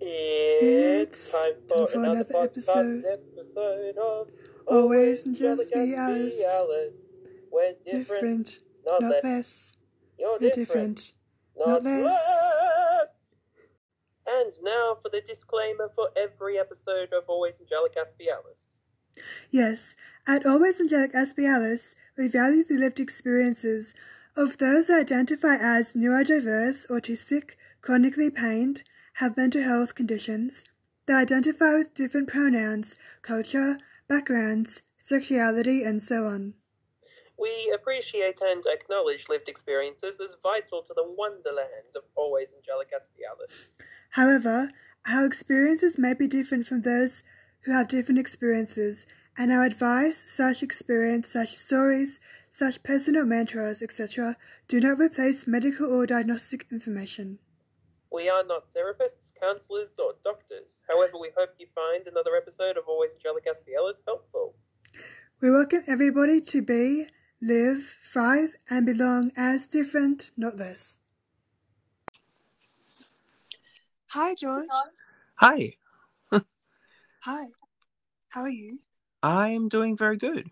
It's time for, for another, another episode. episode of Always and Angelic Just Be Alice. Be Alice. We're different, Different, not, not less. less. You're You're different, different. not, not less. less. And now for the disclaimer for every episode of Always Angelic Aspie Alice. Yes, at Always Angelic Aspie Alice, we value the lived experiences of those that identify as neurodiverse, autistic, chronically pained, have mental health conditions, that identify with different pronouns, culture, backgrounds, sexuality, and so on. We appreciate and acknowledge lived experiences as vital to the wonderland of Always Angelic Aspie However, our experiences may be different from those who have different experiences, and our advice, such experience, such stories, such personal mantras, etc., do not replace medical or diagnostic information. We are not therapists, counselors, or doctors. However, we hope you find another episode of Always Angelic as helpful. We welcome everybody to be, live, thrive, and belong as different, not less. Hi, George. Hi, Hi. How are you? I'm doing very good.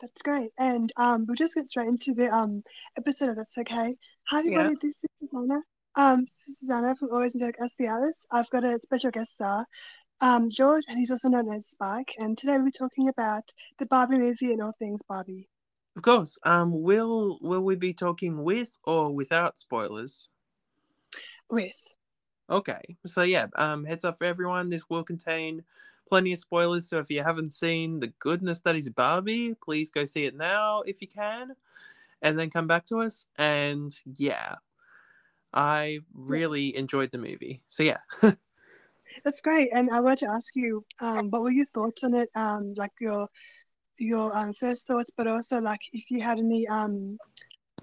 That's great. And um, we'll just get straight into the um episode if that's okay. Hi everybody, this is Suzanna. Um, this is Suzanna from Always Angelic Alice. I've got a special guest star, um, George, and he's also known as Spike. And today we're talking about the Barbie movie and all things Barbie. Of course. Um, will will we be talking with or without spoilers? With. Okay. So yeah. Um, heads up for everyone. This will contain plenty of spoilers. So if you haven't seen the goodness that is Barbie, please go see it now if you can, and then come back to us. And yeah, I really enjoyed the movie. So yeah. That's great. And I wanted to ask you, um, what were your thoughts on it? Um, like your your um first thoughts, but also like if you had any um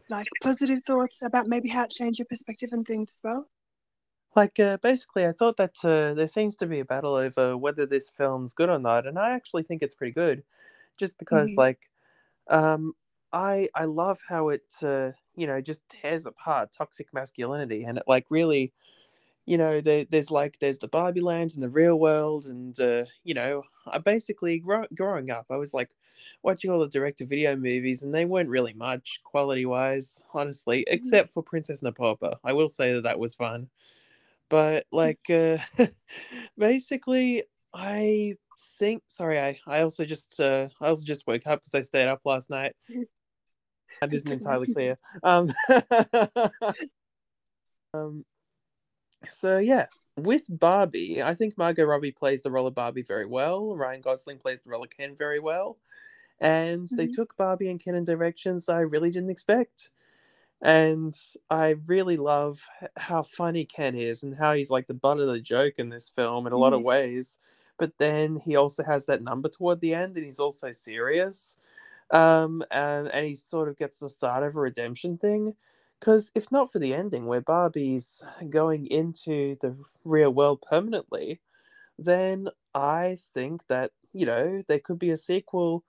like positive thoughts about maybe how it changed your perspective and things as well. Like, uh, basically, I thought that uh, there seems to be a battle over whether this film's good or not, and I actually think it's pretty good, just because, Mhm. like, um, I I love how it, uh, you know, just tears apart toxic masculinity, and it like really, you know, there, there's like there's the Barbie land and the real world, and uh, you know, I basically grow, growing up, I was like watching all the direct-to-video movies, and they weren't really much quality-wise, honestly, except for Princess and the Pauper. I will say that that was fun. But like uh basically i think sorry i i also just uh i also just woke up because i stayed up last night that isn't entirely clear um um so yeah with barbie i think margot robbie plays the role of barbie very well ryan gosling plays the role of ken very well and they Mhm. took barbie and ken in directions that i really didn't expect and I really love how funny Ken is and how he's like the butt of the joke in this film in a lot of ways. But then he also has that number toward the end, and he's also serious. Um, and and he sort of gets the start of a redemption thing. Because if not for the ending where Barbie's going into the real world permanently, then I think that you know there could be a sequel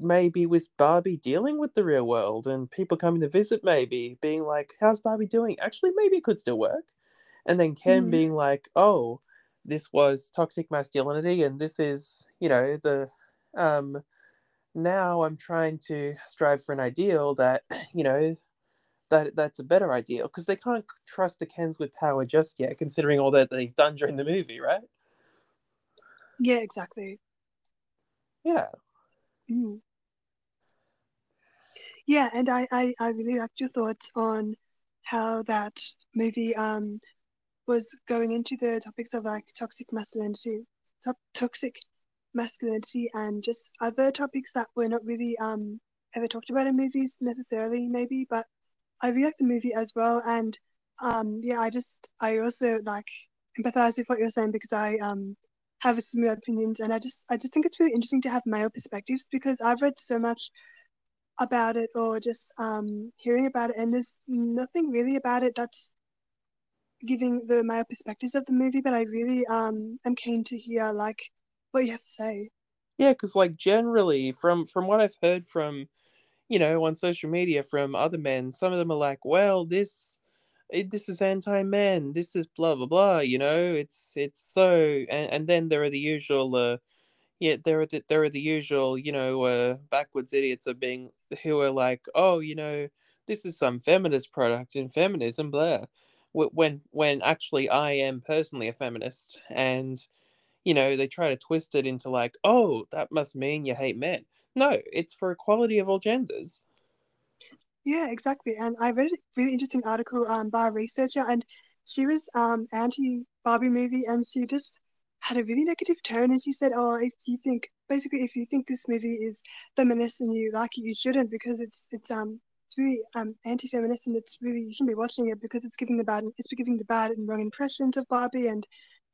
maybe with Barbie dealing with the real world and people coming to visit, maybe being like, How's Barbie doing? Actually, maybe it could still work. And then Ken Mhm. being like, Oh, this was toxic masculinity, and this is, you know, the um now I'm trying to strive for an ideal that, you know, that that's a better ideal because they can't trust the Kens with power just yet, considering all that they've done during the movie, right? Yeah, exactly. Yeah. Mm. Yeah, and I, I, I really liked your thoughts on how that movie um was going into the topics of like toxic masculinity, top, toxic masculinity, and just other topics that were not really um ever talked about in movies necessarily, maybe. But I really like the movie as well, and um yeah, I just I also like empathize with what you're saying because I um have similar opinions, and I just I just think it's really interesting to have male perspectives because I've read so much about it or just um hearing about it, and there's nothing really about it that's giving the male perspectives of the movie. But I really um am keen to hear like what you have to say. Yeah, because like generally, from from what I've heard from, you know, on social media from other men, some of them are like, well, this it, this is anti-men this is blah blah blah you know it's it's so and, and then there are the usual uh yeah there are the, there are the usual you know uh backwards idiots of being who are like oh you know this is some feminist product in feminism blah when when actually i am personally a feminist and you know they try to twist it into like oh that must mean you hate men no it's for equality of all genders yeah, exactly. And I read a really interesting article um, by a researcher, and she was um, anti Barbie movie, and she just had a really negative tone. And she said, "Oh, if you think basically if you think this movie is feminist and you like it, you shouldn't because it's it's um really um anti-feminist and it's really you shouldn't be watching it because it's giving the bad it's giving the bad and wrong impressions of Barbie and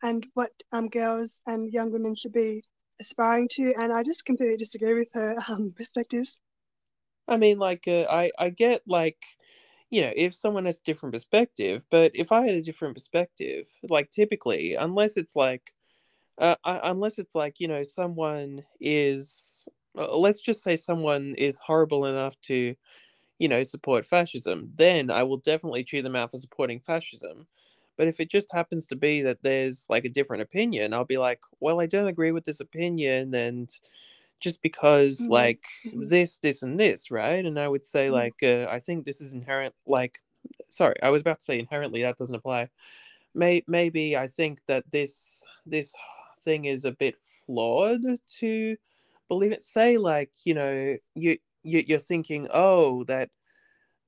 and what um girls and young women should be aspiring to." And I just completely disagree with her um perspectives. I mean, like, uh, I I get like, you know, if someone has a different perspective, but if I had a different perspective, like typically, unless it's like, uh, unless it's like, you know, someone is, uh, let's just say someone is horrible enough to, you know, support fascism, then I will definitely chew them out for supporting fascism. But if it just happens to be that there's like a different opinion, I'll be like, well, I don't agree with this opinion, and just because mm-hmm. like mm-hmm. this this and this right and i would say mm-hmm. like uh, i think this is inherent like sorry i was about to say inherently that doesn't apply May- maybe i think that this this thing is a bit flawed to believe it say like you know you, you you're thinking oh that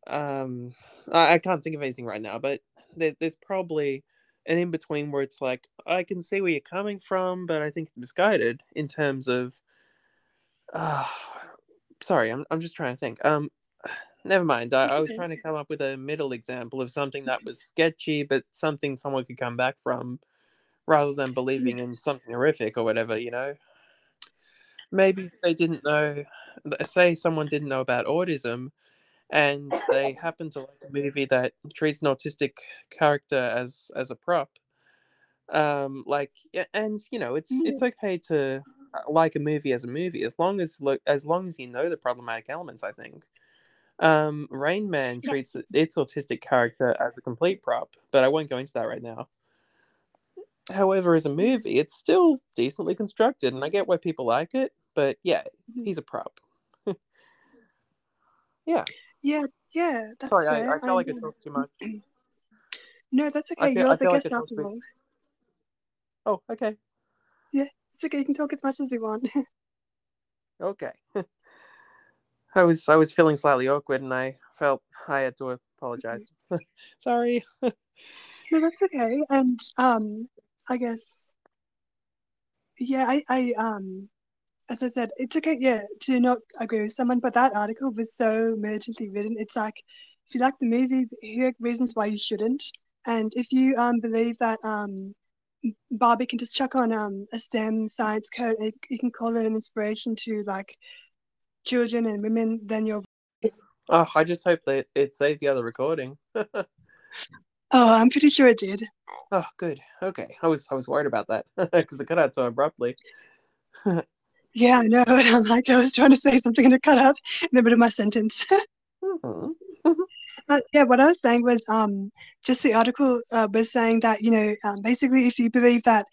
um I, I can't think of anything right now but there, there's probably an in between where it's like i can see where you're coming from but i think it's misguided in terms of uh, sorry, I'm I'm just trying to think. Um, never mind. I, I was trying to come up with a middle example of something that was sketchy, but something someone could come back from, rather than believing in something horrific or whatever. You know, maybe they didn't know. Say someone didn't know about autism, and they happen to like a movie that treats an autistic character as as a prop. Um, like, and you know, it's it's mm. okay to like a movie as a movie as long as look as long as you know the problematic elements i think um rain man yes. treats its autistic character as a complete prop but i won't go into that right now however as a movie it's still decently constructed and i get why people like it but yeah mm-hmm. he's a prop yeah yeah yeah that's sorry I, I, felt like i talked too much no that's okay feel, you're the guest like after all oh okay yeah it's okay. You can talk as much as you want. okay. I was I was feeling slightly awkward, and I felt I had to apologize. Sorry. no, that's okay. And um, I guess, yeah, I I um, as I said, it's okay. Yeah, to not agree with someone, but that article was so militantly written. It's like if you like the movie, here are reasons why you shouldn't. And if you um believe that um Barbie can just chuck on um, a STEM science code and you can call it an inspiration to like children and women, then you're. Oh, I just hope that it saved the other recording. oh, I'm pretty sure it did. Oh, good. Okay, I was I was worried about that because it cut out so abruptly. yeah, I know. And I'm like, I was trying to say something and it cut out in the middle of my sentence. mm-hmm. Uh, yeah, what I was saying was um, just the article uh, was saying that you know um, basically if you believe that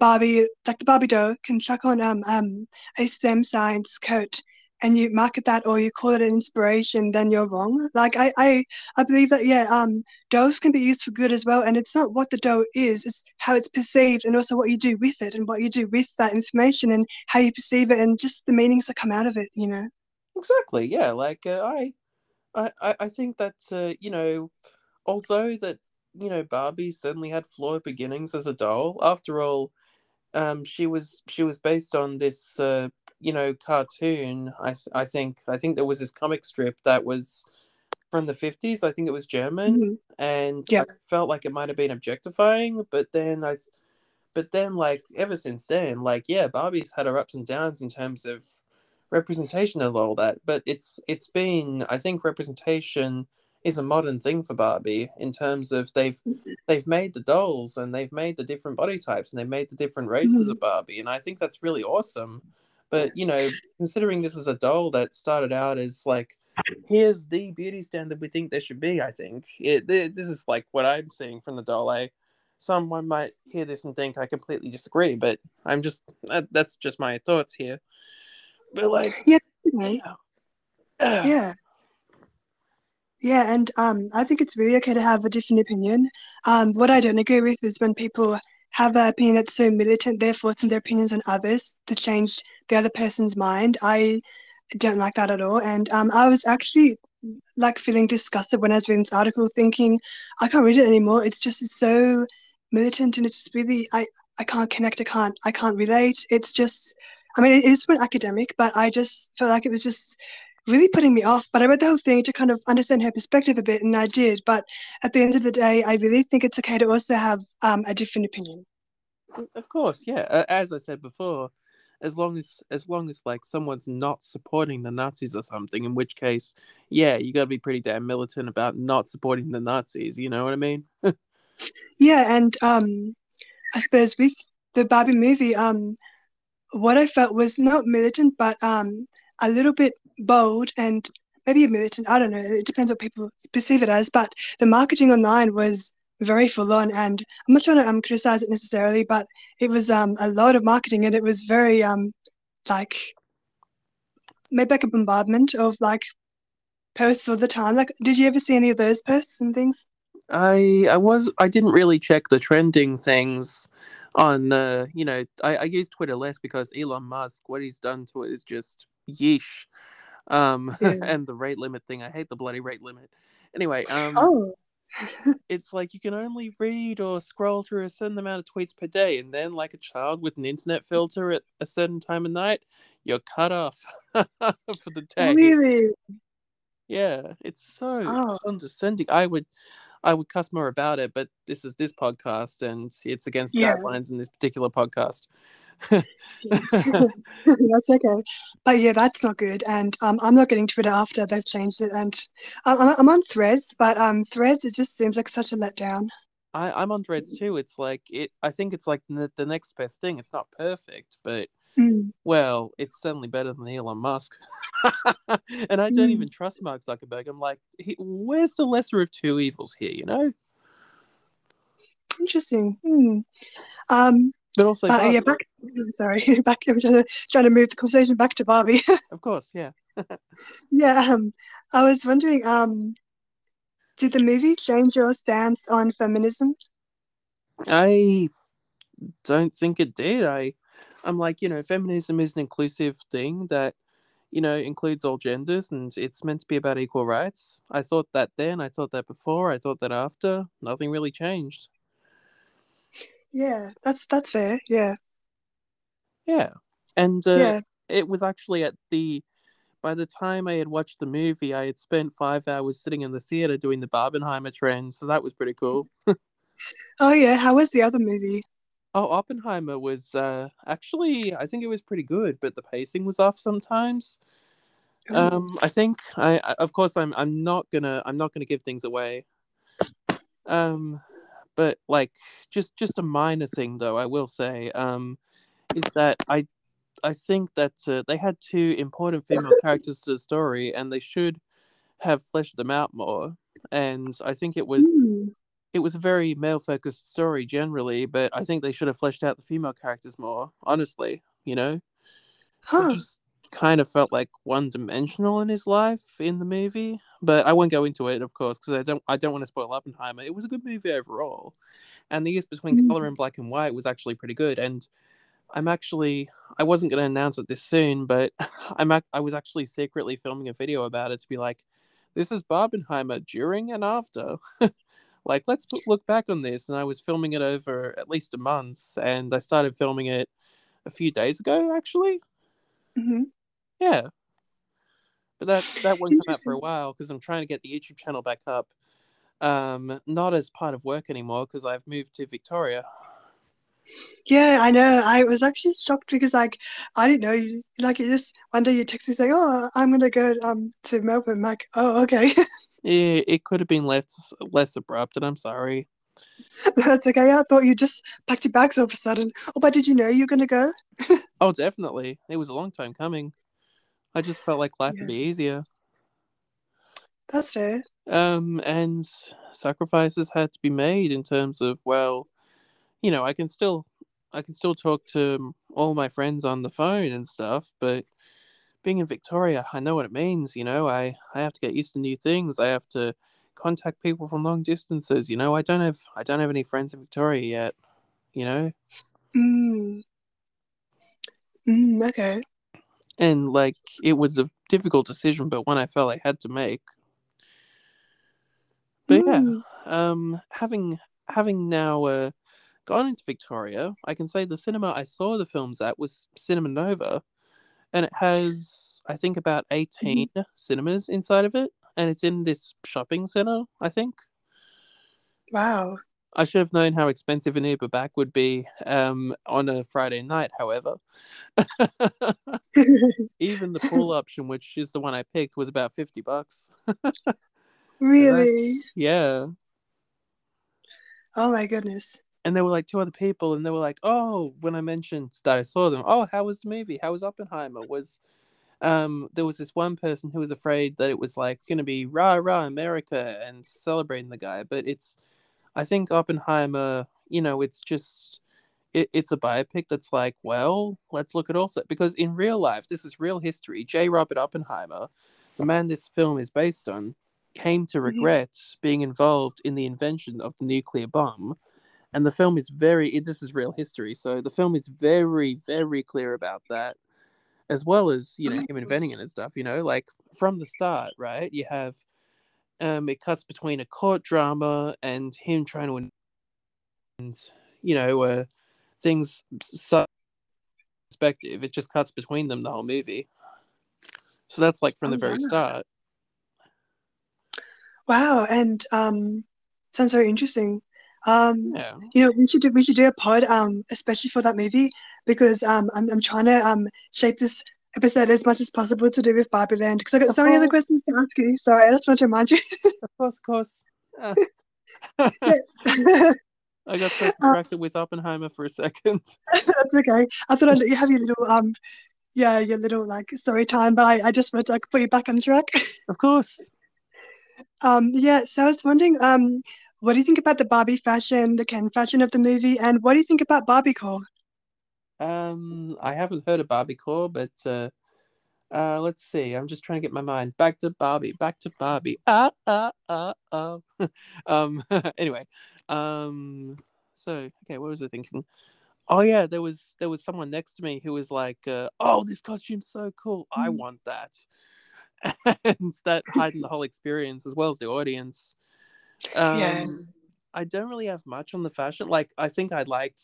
Barbie, like the Barbie doll, can chuck on um, um, a STEM science coat and you market that or you call it an inspiration, then you're wrong. Like I, I, I believe that yeah, um, dolls can be used for good as well, and it's not what the doll is; it's how it's perceived, and also what you do with it, and what you do with that information, and how you perceive it, and just the meanings that come out of it. You know. Exactly. Yeah. Like uh, I, I, I, think that uh, you know, although that you know Barbie certainly had flawed beginnings as a doll. After all, um, she was she was based on this uh, you know cartoon. I I think I think there was this comic strip that was from the fifties. I think it was German, mm-hmm. and yeah. I felt like it might have been objectifying. But then I, but then like ever since then, like yeah, Barbie's had her ups and downs in terms of representation of all that. But it's it's been I think representation is a modern thing for Barbie in terms of they've they've made the dolls and they've made the different body types and they've made the different races mm-hmm. of Barbie and I think that's really awesome. But you know, considering this is a doll that started out as like here's the beauty standard we think there should be. I think it, this is like what I'm seeing from the Dole. Someone might hear this and think I completely disagree, but I'm just that's just my thoughts here. But like, yeah, yeah, yeah, and um, I think it's really okay to have a different opinion. Um, what I don't agree with is when people have an opinion that's so militant, they're forcing their opinions on others to change the other person's mind. I don't like that at all. And um, I was actually like feeling disgusted when I was reading this article, thinking I can't read it anymore. It's just so militant, and it's really I I can't connect. I can't I can't relate. It's just I mean it is an academic, but I just felt like it was just really putting me off. But I read the whole thing to kind of understand her perspective a bit, and I did. But at the end of the day, I really think it's okay to also have um, a different opinion. Of course, yeah. As I said before, as long as as long as like someone's not supporting the Nazis or something, in which case, yeah, you gotta be pretty damn militant about not supporting the Nazis. You know what I mean? yeah, and um, I suppose with the Barbie movie, um, what I felt was not militant, but um, a little bit bold and maybe a militant. I don't know. It depends what people perceive it as. But the marketing online was very full on, and I'm not trying to um, criticize it necessarily, but it was um, a lot of marketing, and it was very um, like maybe like a bombardment of like posts all the time. Like, did you ever see any of those posts and things? I I was I didn't really check the trending things on uh, you know I, I use Twitter less because Elon Musk what he's done to it is just yeesh um yeah. and the rate limit thing i hate the bloody rate limit. Anyway um oh. it's like you can only read or scroll through a certain amount of tweets per day and then like a child with an internet filter at a certain time of night you're cut off for the day. Really? Yeah it's so oh. condescending. I would i would cuss more about it but this is this podcast and it's against yeah. guidelines in this particular podcast that's okay. But yeah, that's not good. And um, I'm not getting Twitter after they've changed it. And I'm, I'm on Threads, but um, Threads it just seems like such a letdown. I, I'm on Threads too. It's like it. I think it's like the, the next best thing. It's not perfect, but mm. well, it's certainly better than Elon Musk. and I don't mm. even trust Mark Zuckerberg. I'm like, he, where's the lesser of two evils here? You know. Interesting. Hmm. Um, but also, uh, yeah, back. Sorry, back. I'm trying to trying to move the conversation back to Barbie. of course, yeah. yeah, um, I was wondering, um, did the movie change your stance on feminism? I don't think it did. I, I'm like, you know, feminism is an inclusive thing that, you know, includes all genders, and it's meant to be about equal rights. I thought that then. I thought that before. I thought that after. Nothing really changed. Yeah, that's that's fair. Yeah. Yeah, and uh, yeah. it was actually at the. By the time I had watched the movie, I had spent five hours sitting in the theater doing the Barbenheimer trend, so that was pretty cool. oh yeah, how was the other movie? Oh, Oppenheimer was uh, actually, I think it was pretty good, but the pacing was off sometimes. Um, I think I, I, of course, I'm, I'm not gonna, I'm not gonna give things away. Um, but like just just a minor thing though i will say um is that i i think that uh, they had two important female characters to the story and they should have fleshed them out more and i think it was mm. it was a very male focused story generally but i think they should have fleshed out the female characters more honestly you know huh. Kind of felt like one dimensional in his life in the movie but I won't go into it, of course, because I don't I don't want to spoil Oppenheimer. It was a good movie overall, and the use between mm-hmm. color and black and white was actually pretty good. And I'm actually I wasn't going to announce it this soon, but I'm I was actually secretly filming a video about it to be like, this is Barbenheimer during and after. like let's look back on this and i was filming it over at least a month and i started filming it a few days ago actually mm-hmm. Yeah but that that won't come out for a while because I'm trying to get the YouTube channel back up. Um, not as part of work anymore because I've moved to Victoria. Yeah, I know. I was actually shocked because like I didn't know you like it just one day you text me saying, "Oh, I'm gonna go um to Melbourne." I'm like, oh, okay. yeah, it could have been less less abrupt, and I'm sorry. That's okay. I thought you just packed your bags all of a sudden. Oh, but did you know you're gonna go? oh, definitely. It was a long time coming. I just felt like life yeah. would be easier. That's fair. Um, and sacrifices had to be made in terms of well, you know, I can still I can still talk to all my friends on the phone and stuff, but being in Victoria, I know what it means. You know, I I have to get used to new things. I have to contact people from long distances. You know, I don't have I don't have any friends in Victoria yet. You know, Mm. Mm, okay. And like it was a difficult decision, but one I felt I had to make. But yeah, Mm. um, having having now uh, gone into Victoria, I can say the cinema I saw the films at was Cinema Nova, and it has I think about 18 cinemas inside of it, and it's in this shopping center. I think Wow. I should have known how expensive an Uber back would be um, on a Friday night. However, even the pool option, which is the one I picked, was about 50 bucks. Really? Yeah. Oh my goodness. and there were like two other people and they were like oh when i mentioned that i saw them oh how was the movie how was oppenheimer was um there was this one person who was afraid that it was like going to be rah rah america and celebrating the guy but it's i think oppenheimer you know it's just it, it's a biopic that's like well let's look at also because in real life this is real history j. Robert oppenheimer the man this film is based on came to Mhm. regret being involved in the invention of the nuclear bomb. And the film is very it, this is real history so the film is very very clear about that as well as you know him inventing it and stuff you know like from the start right? You have um it cuts between a court drama and him trying to and you know uh things perspective it just cuts between them the whole movie so that's like from the Oh, very wow. start Wow. And um, sounds very interesting. Um, yeah you know, we should do we should do a pod, um, especially for that movie because um, I'm I'm trying to um shape this episode as much as possible to do with Barbie Land because I got Of so many other questions to ask you. Sorry, I just want to remind you. of course of course Uh, i got so Um, distracted with oppenheimer for a second That's okay. I thought I'd let you have your little um, yeah, your little like story time, but I, I just wanted to like put you back on track. of course Um, yeah, so I was wondering, um, what do you think about the Barbie fashion, the Ken fashion of the movie, and what do you think about Barbiecore? Um, I haven't heard of Barbiecore, but uh, uh, let's see. I'm just trying to get my mind back to Barbie, back to Barbie. Ah, ah, ah, ah. um. Anyway, um. So okay, what was I thinking? Oh yeah, there was there was someone next to me who was like, uh, "Oh, this costume's so cool. I Mm. want that." and that heightened the whole experience as well as the audience. Um, Yeah. I don't really have much on the fashion. Like, I think I liked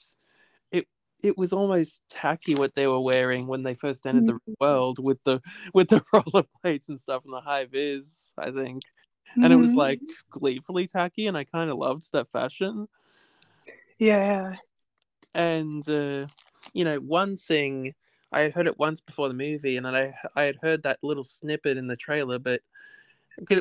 it. Was almost tacky what they were wearing when they first entered the world with the with the rollerblades and stuff and the high vis. I think, and it was Mhm. like gleefully tacky, and I kind of loved that fashion. yeah, And uh, you know, one thing I had heard it once before the movie, and I I had heard that little snippet in the trailer, but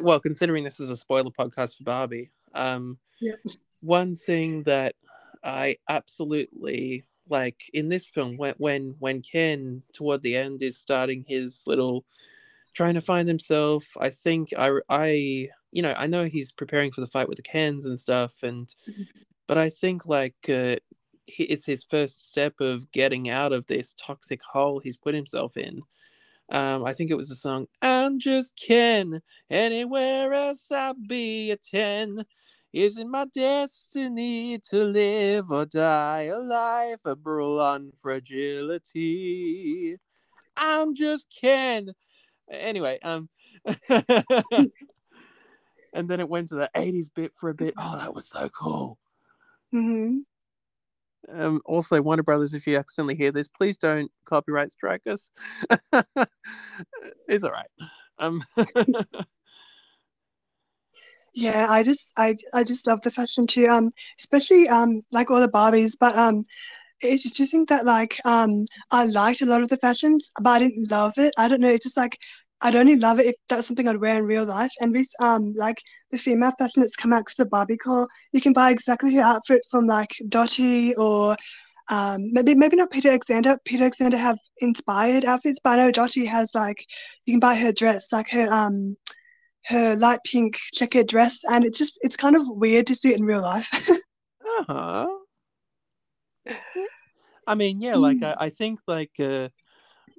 well, considering this is a spoiler podcast for Barbie, um, Yeah. one thing that I absolutely like in this film when when when Ken toward the end is starting his little trying to find himself. I think I I you know I know he's preparing for the fight with the Kens and stuff, and Mhm. but I think like uh, he, it's his first step of getting out of this toxic hole he's put himself in. Um, I think it was the song "I'm Just Ken." Anywhere else I'd be a ten. Isn't my destiny to live or die a life of blunt fragility? I'm just Ken. Anyway, um, and then it went to the '80s bit for a bit. Oh, that was so cool. hmm Um, also, Warner Brothers, if you accidentally hear this, please don't copyright strike us. it's all right. Um, Yeah, I just I I just love the fashion too. Um, especially um like all the Barbies, but um, it's think that like um I liked a lot of the fashions, but I didn't love it. I don't know. It's just like I'd only love it if that's something I'd wear in real life. And with um like the female fashion that's come out because of Barbiecore, you can buy exactly her outfit from like Dotti or um maybe maybe not Peter Alexander. Peter Alexander have inspired outfits, but I know Dotti has like you can buy her dress, like her um her light pink checkered dress, and it's just it's kind of weird to see it in real life. uh huh. I mean, yeah, like Mm. I, I think like uh,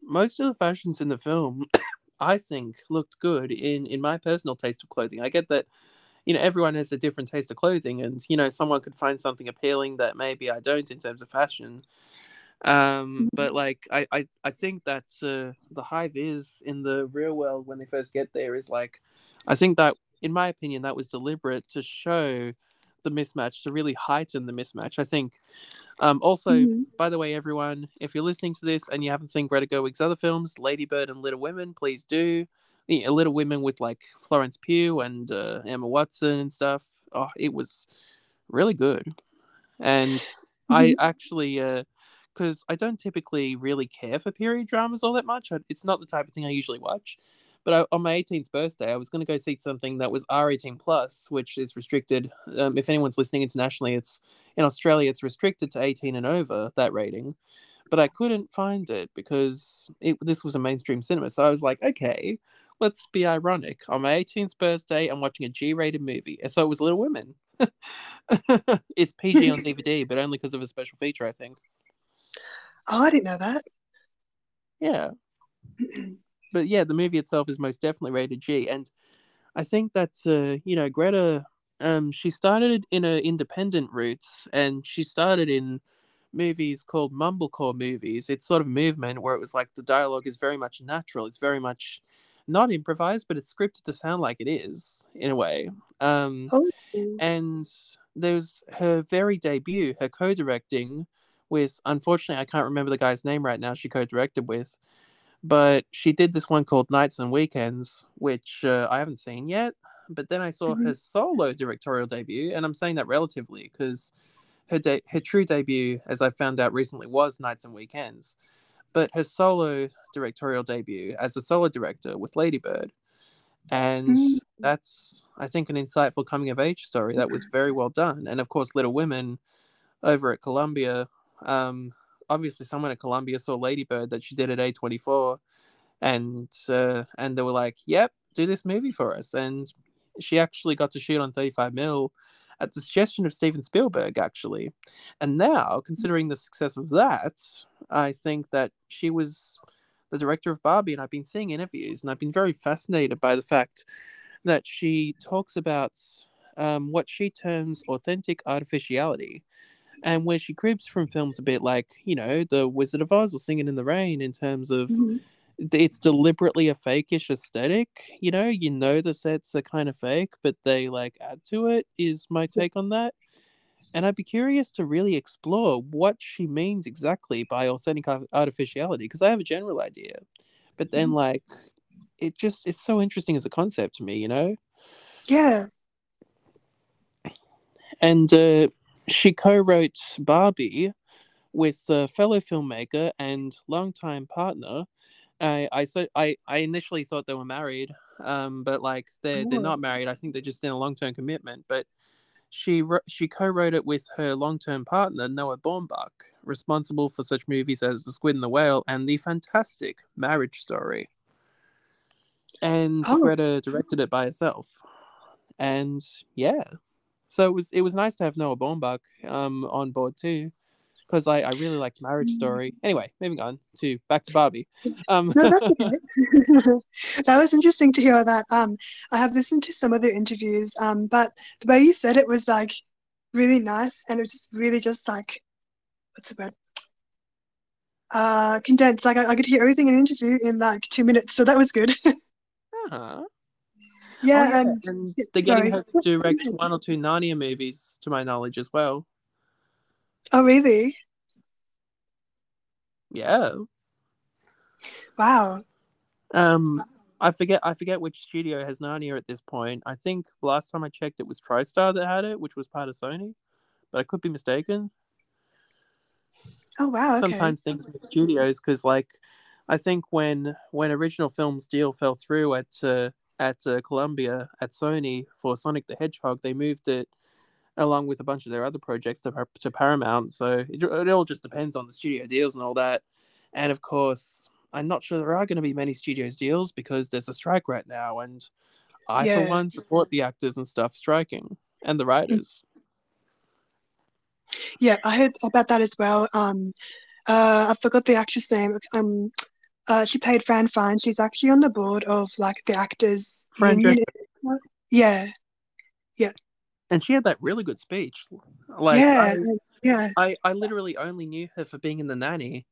most of the fashions in the film, I think looked good in in my personal taste of clothing. I get that, you know, everyone has a different taste of clothing, and you know, someone could find something appealing that maybe I don't in terms of fashion. Um, Mhm. but like I, I, I think that uh, the high vis in the real world when they first get there is like, I think that in my opinion that was deliberate to show the mismatch to really heighten the mismatch. I think. Um, also, Mhm. by the way, everyone, if you're listening to this and you haven't seen Greta Gerwig's other films, Lady Bird and Little Women, please do. Yeah, Little Women with like Florence Pugh and uh, Emma Watson and stuff. Oh, it was really good. And I Mhm. actually, because I don't typically really care for period dramas all that much. It's not the type of thing I usually watch. But I, on my 18th birthday, I was going to go see something that was R18 plus, which is restricted. Um, if anyone's listening internationally, it's in Australia, it's restricted to 18 and over that rating. But I couldn't find it because it, this was a mainstream cinema. So I was like, okay, let's be ironic. On my 18th birthday, I'm watching a G-rated movie, and so it was Little Women. it's PG on DVD, but only because of a special feature, I think. Oh, I didn't know that. Yeah. but yeah, the movie itself is most definitely rated G, and I think that uh, you know Greta, um, she started in her independent roots, and she started in movies called mumblecore movies. It's sort of movement where it was like the dialogue is very much natural. It's very much not improvised, but it's scripted to sound like it is in a way. Um, Oh. and there's her very debut, her co-directing with. Unfortunately, I can't remember the guy's name right now. She co-directed with but she did this one called Nights and Weekends, which uh, I haven't seen yet. But then I saw Mhm. her solo directorial debut, and I'm saying that relatively because her de- her true debut, as I found out recently, was Nights and Weekends. But her solo directorial debut as a solo director was Lady Bird, and Mm. that's I think an insightful coming of age story that was very well done. And of course, Little Women over at Columbia. Um, obviously, someone at Columbia saw Lady Bird that she did at A24, and uh, and they were like, "Yep, do this movie for us." And she actually got to shoot on 35 mil at the suggestion of Steven Spielberg, actually. And now, considering the success of that, I think that she was the director of Barbie, and I've been seeing interviews, and I've been very fascinated by the fact that she talks about um, what she terms authentic artificiality and where she cribs from films a bit like you know the wizard of oz or singing in the rain in terms of Mhm. it's deliberately a fakeish aesthetic you know you know the sets are kind of fake but they like add to it is my take on that and i'd be curious to really explore what she means exactly by authentic artificiality because i have a general idea but then like it just it's so interesting as a concept to me you know Yeah. and uh, she co-wrote Barbie with a fellow filmmaker and longtime partner. I I so I, I initially thought they were married, um, but like they're they're Oh. not married. I think they're just in a long term commitment. But she she co-wrote it with her long term partner Noah Baumbach, responsible for such movies as The Squid and the Whale and the fantastic Marriage Story. And Oh. Greta directed it by herself, and yeah, so it was it was nice to have Noah Baumbach um on board too, because I, I really liked Marriage Mm. Story. Anyway, moving on to back to Barbie. Um, No, that's okay. that was interesting to hear that. Um, I have listened to some of other interviews, um, but the way you said it was like really nice, and it was just really just like, what's the word? Uh, condensed. Like I, I could hear everything in an interview in like two minutes, so that was good. uh-huh. yeah, Oh, and and they're getting sorry. her to direct one or two Narnia movies, to my knowledge, as well. Oh, really? Yeah. Wow. Um, I forget I forget which studio has Narnia at this point. I think last time I checked, it was TriStar that had it, which was part of Sony, but I could be mistaken. Oh, wow. Okay. Sometimes things with studios, because like, I think when when original films deal fell through at uh, at uh, Columbia at Sony for Sonic the Hedgehog, they moved it along with a bunch of their other projects to, to Paramount. So it, it all just depends on the studio deals and all that. And of course, I'm not sure there are going to be many studios deals because there's a strike right now, and I, Yeah. for one, support the actors and stuff striking and the writers. Yeah, I heard about that as well. Um, uh, I forgot the actress name. Um, uh, she played Fran Fine. She's actually on the board of like the actors Fran union. Yeah, And she had that really good speech. Like, yeah, I, yeah, I, I literally only knew her for being in The Nanny.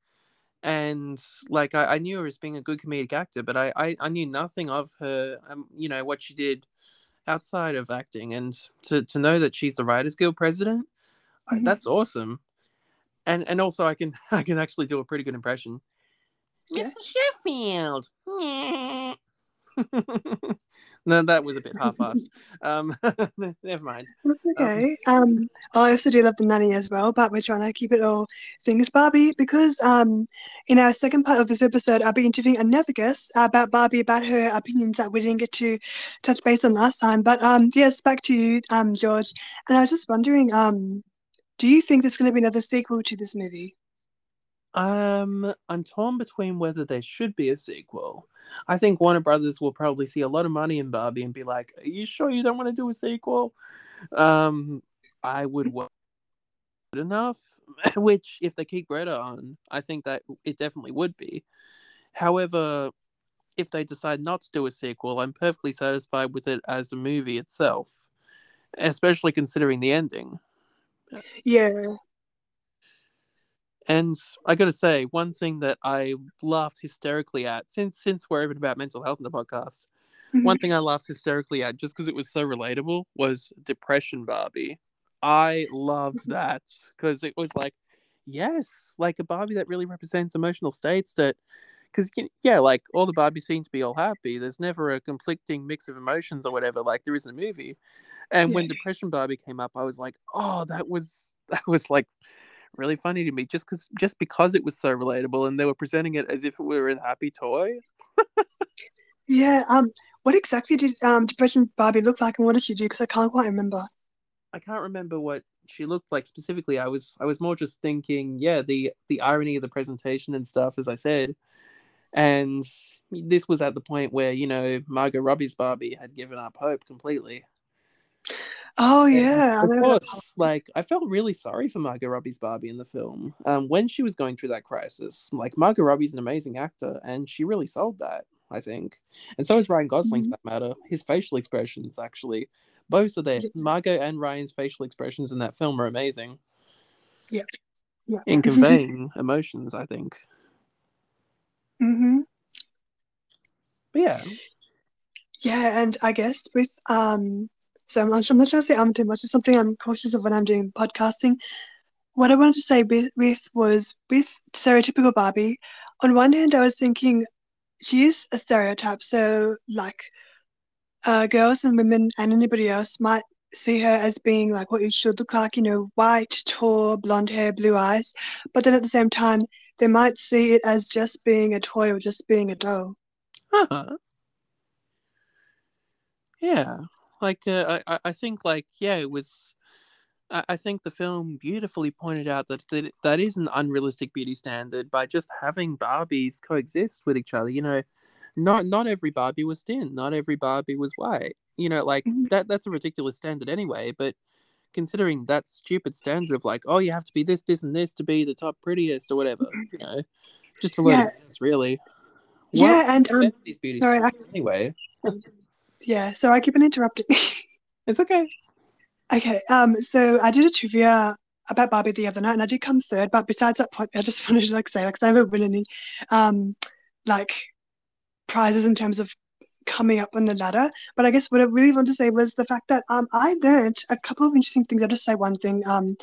And like I, I knew her as being a good comedic actor, but I, I, I knew nothing of her, um, you know, what she did outside of acting. And to, to know that she's the Writers Guild president, I- Mhm. that's awesome. And and also I can I can actually do a pretty good impression. Yeah. Mr. Sheffield. no, that was a bit half-assed. Um, never mind. that's okay. Um, I also do love the nanny as well, but we're trying to keep it all things Barbie because um, in our second part of this episode, I'll be interviewing another guest about Barbie about her opinions that we didn't get to touch base on last time. But um, yes, back to you, um, George. And I was just wondering, um, do you think there's going to be another sequel to this movie? Um, I'm torn between whether there should be a sequel. I think Warner Brothers will probably see a lot of money in Barbie and be like, "Are you sure you don't want to do a sequel?" Um, I would wait enough. Which, if they keep Greta on, I think that it definitely would be. However, if they decide not to do a sequel, I'm perfectly satisfied with it as a movie itself, especially considering the ending. Yeah. And I gotta say, one thing that I laughed hysterically at, since since we're even about mental health in the podcast, Mhm. one thing I laughed hysterically at, just because it was so relatable, was depression Barbie. I loved that because it was like, yes, like a Barbie that really represents emotional states that, because yeah, like all the Barbies seem to be all happy. There's never a conflicting mix of emotions or whatever, like there is in a movie. And when depression Barbie came up, I was like, oh, that was that was like really funny to me just because just because it was so relatable and they were presenting it as if it were a happy toy Yeah. Um, what exactly did um Depression Barbie look like, and what did she do? Because I can't quite remember. i can't remember what she looked like specifically i was i was more just thinking yeah the the irony of the presentation and stuff as i said and this was at the point where you know margot robbie's barbie had given up hope completely Oh yeah, of course like i felt really sorry for margot robbie's barbie in the film um when she was going through that crisis. Like margot robbie's an amazing actor and she really sold that i think. And so is ryan gosling for that matter his facial expressions actually. Both of there Yeah. margot and ryan's facial expressions in that film are amazing. Yeah. yeah. in conveying emotions i think. Hmm but yeah. Yeah, and I guess with um, so I'm, I'm not trying to say I'm too much. It's something I'm cautious of when I'm doing podcasting. What I wanted to say with, with was with stereotypical Barbie. On one hand, I was thinking she is a stereotype, so like uh, girls and women and anybody else might see her as being like what you should look like, you know, white, tall, blonde hair, blue eyes. But then at the same time, they might see it as just being a toy or just being a doll. Huh. Yeah, like uh, I, I- think like yeah, it was. I, I think the film beautifully pointed out that, that that is an unrealistic beauty standard by just having Barbies coexist with each other. You know, not not every Barbie was thin, not every Barbie was white. You know, like Mhm. that that's a ridiculous standard anyway. But considering that stupid standard of like, oh, you have to be this, this, and this to be the top prettiest or whatever, you know, just a load Yeah. of BS, really. Yeah, and um, these sorry, I- anyway. yeah. So I keep on interrupting. It's okay. Okay, um, so I did a trivia about Barbie the other night, and I did come third. But besides that point, I just wanted to like say, like, I haven't won any, um, like prizes in terms of coming up on the ladder. But I guess what I really wanted to say was the fact that um, I learned a couple of interesting things. I'll just say one thing, um,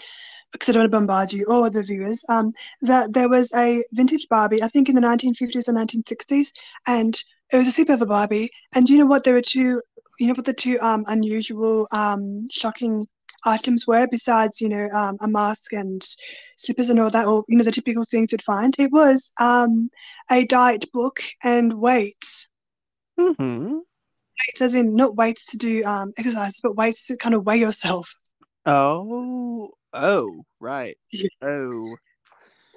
because I don't want to bombard you or the viewers. Um, that there was a vintage Barbie, I think in the 1950s or 1960s, and it was a sleepover Barbie. And do you know what? There were two you know what the two um unusual um shocking items were besides you know um, a mask and slippers and all that or you know the typical things you'd find it was um a diet book and weights Mm-hmm. weights as in not weights to do um exercises but weights to kind of weigh yourself Oh, oh, right. Yeah. Oh,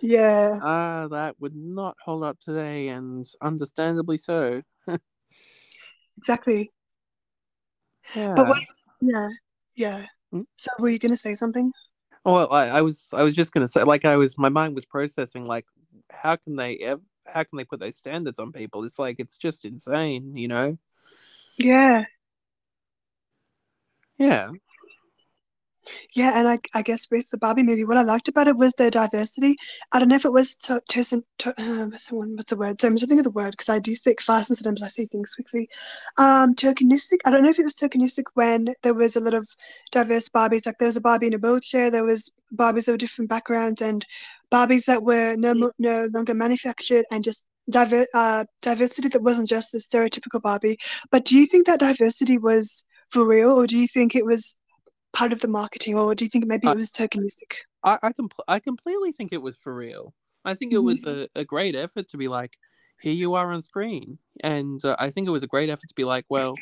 yeah ah, that would not hold up today, and understandably so. exactly Yeah. But what? Yeah, yeah. Hmm? So were you gonna say something? Well, I, I was I was just gonna say like I was my mind was processing like how can they ev- how can they put those standards on people? It's like it's just insane, you know? Yeah, Yeah. Yeah. And I, I guess with the Barbie movie, what I liked about it was the diversity. I don't know if it was to, to, to um, someone, what's the word? So I'm just thinking of the word because I do speak fast and sometimes I say things quickly. Um, tokenistic. I don't know if it was tokenistic when there was a lot of diverse Barbies. Like there was a Barbie in a wheelchair. There was Barbies of different backgrounds and Barbies that were no no longer manufactured and just diver- uh, diversity that wasn't just the stereotypical Barbie. But do you think that diversity was for real, or do you think it was part of the marketing, or do you think maybe Uh, it was tokenistic? I I, compl- I completely think it was for real. I think it Mhm. was a, a great effort to be like, here you are on screen, and uh, I think it was a great effort to be like, well,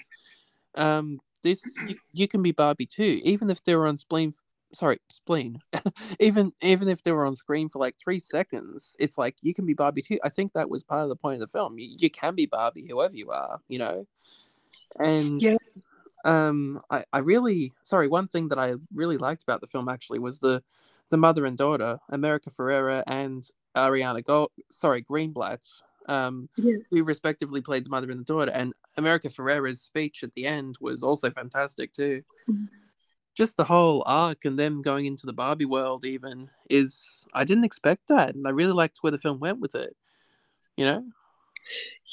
um, this you, you can be Barbie too, even if they were on spleen. Sorry, spleen. even even if they were on screen for like three seconds, it's like you can be Barbie too. I think that was part of the point of the film. You, you can be Barbie, whoever you are, you know. And Yeah. Um, I I really sorry. One thing that I really liked about the film actually was the the mother and daughter, America Ferrera and Ariana Go sorry, Greenblatt, um, Yeah. who respectively played the mother and the daughter. And America Ferrera's speech at the end was also fantastic too. Mhm. Just the whole arc and them going into the Barbie world even is I didn't expect that, and I really liked where the film went with it. You know?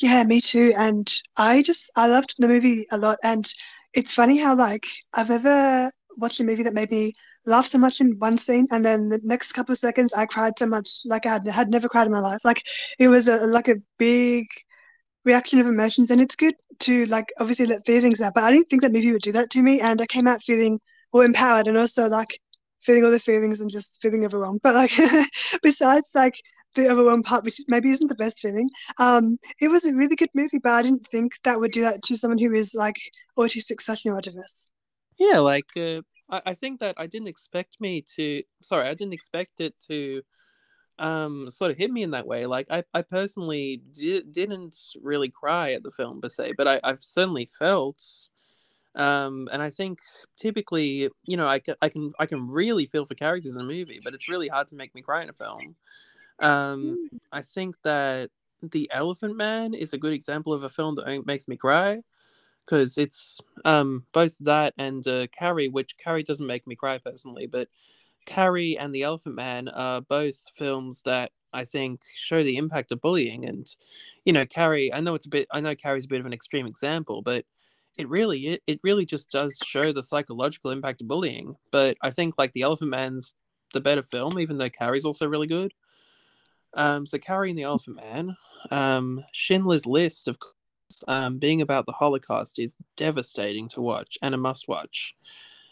Yeah, me too. And I just I loved the movie a lot. And it's funny how like I've ever watched a movie that made me laugh so much in one scene, and then the next couple of seconds I cried so much like I had, had never cried in my life. Like it was a like a big reaction of emotions, and it's good to like obviously let feelings out. But I didn't think that movie would do that to me, and I came out feeling all empowered and also like feeling all the feelings and just feeling overwhelmed. But like besides like the overwhelmed part, which maybe isn't the best feeling, um, it was a really good movie. But I didn't think that would do that to someone who is like autistic slash neurodiverse. Yeah, like uh, I, I think that I didn't expect me to. Sorry, I didn't expect it to um sort of hit me in that way. Like I, I personally di- didn't really cry at the film per se, but I, I've certainly felt. Um, and I think typically, you know, I I can I can really feel for characters in a movie, but it's really hard to make me cry in a film. Um, I think that The Elephant Man is a good example of a film that makes me cry because it's um both that and uh, Carrie, which Carrie doesn't make me cry personally, but Carrie and The Elephant Man are both films that I think show the impact of bullying. And you know, Carrie, I know it's a bit, I know Carrie's a bit of an extreme example, but it really, it, it really just does show the psychological impact of bullying. But I think like The Elephant Man's the better film, even though Carrie's also really good. Um, so carrying the Elephant Man, um, Schindler's List, of course, um, being about the Holocaust is devastating to watch and a must watch.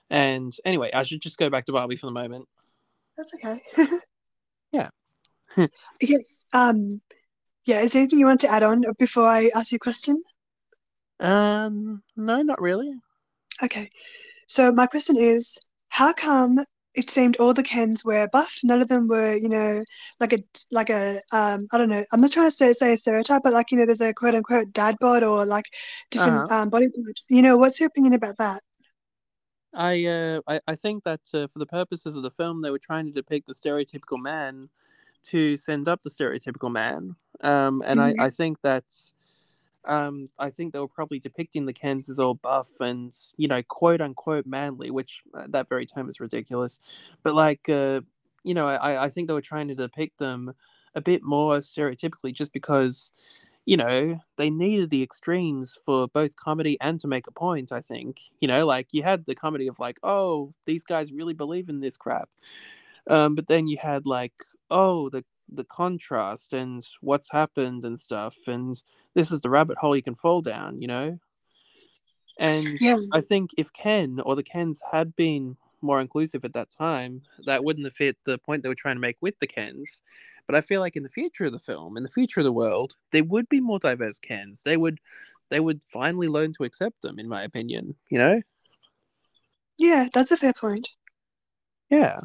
And anyway, I should just go back to Barbie for the moment. That's okay. Yeah. yes. Um. Yeah. Is there anything you want to add on before I ask you a question? Um, no, not really. Okay. So my question is, how come it seemed all the Kens were buff? None of them were, you know, like a like a um I don't know. I'm not trying to say say a stereotype, but like you know, there's a quote unquote dad bod or like different um body types. You know, what's your opinion about that? I uh, I, I think that uh, for the purposes of the film, they were trying to depict the stereotypical man to send up the stereotypical man. Um, and Mhm. I, I think that um, I think they were probably depicting the Kens as all buff and you know quote unquote manly, which uh, that very term is ridiculous. But like uh, you know, I, I think they were trying to depict them a bit more stereotypically, just because you know they needed the extremes for both comedy and to make a point. I think you know, like you had the comedy of like, oh, these guys really believe in this crap, um, but then you had like, oh, the the contrast and what's happened and stuff and this is the rabbit hole you can fall down, you know? And Yeah. I think if Ken or the Kens had been more inclusive at that time, that wouldn't have fit the point they were trying to make with the Kens. But I feel like in the future of the film, in the future of the world, there would be more diverse Kens. They would they would finally learn to accept them, in my opinion, you know? Yeah, that's a fair point. Yeah.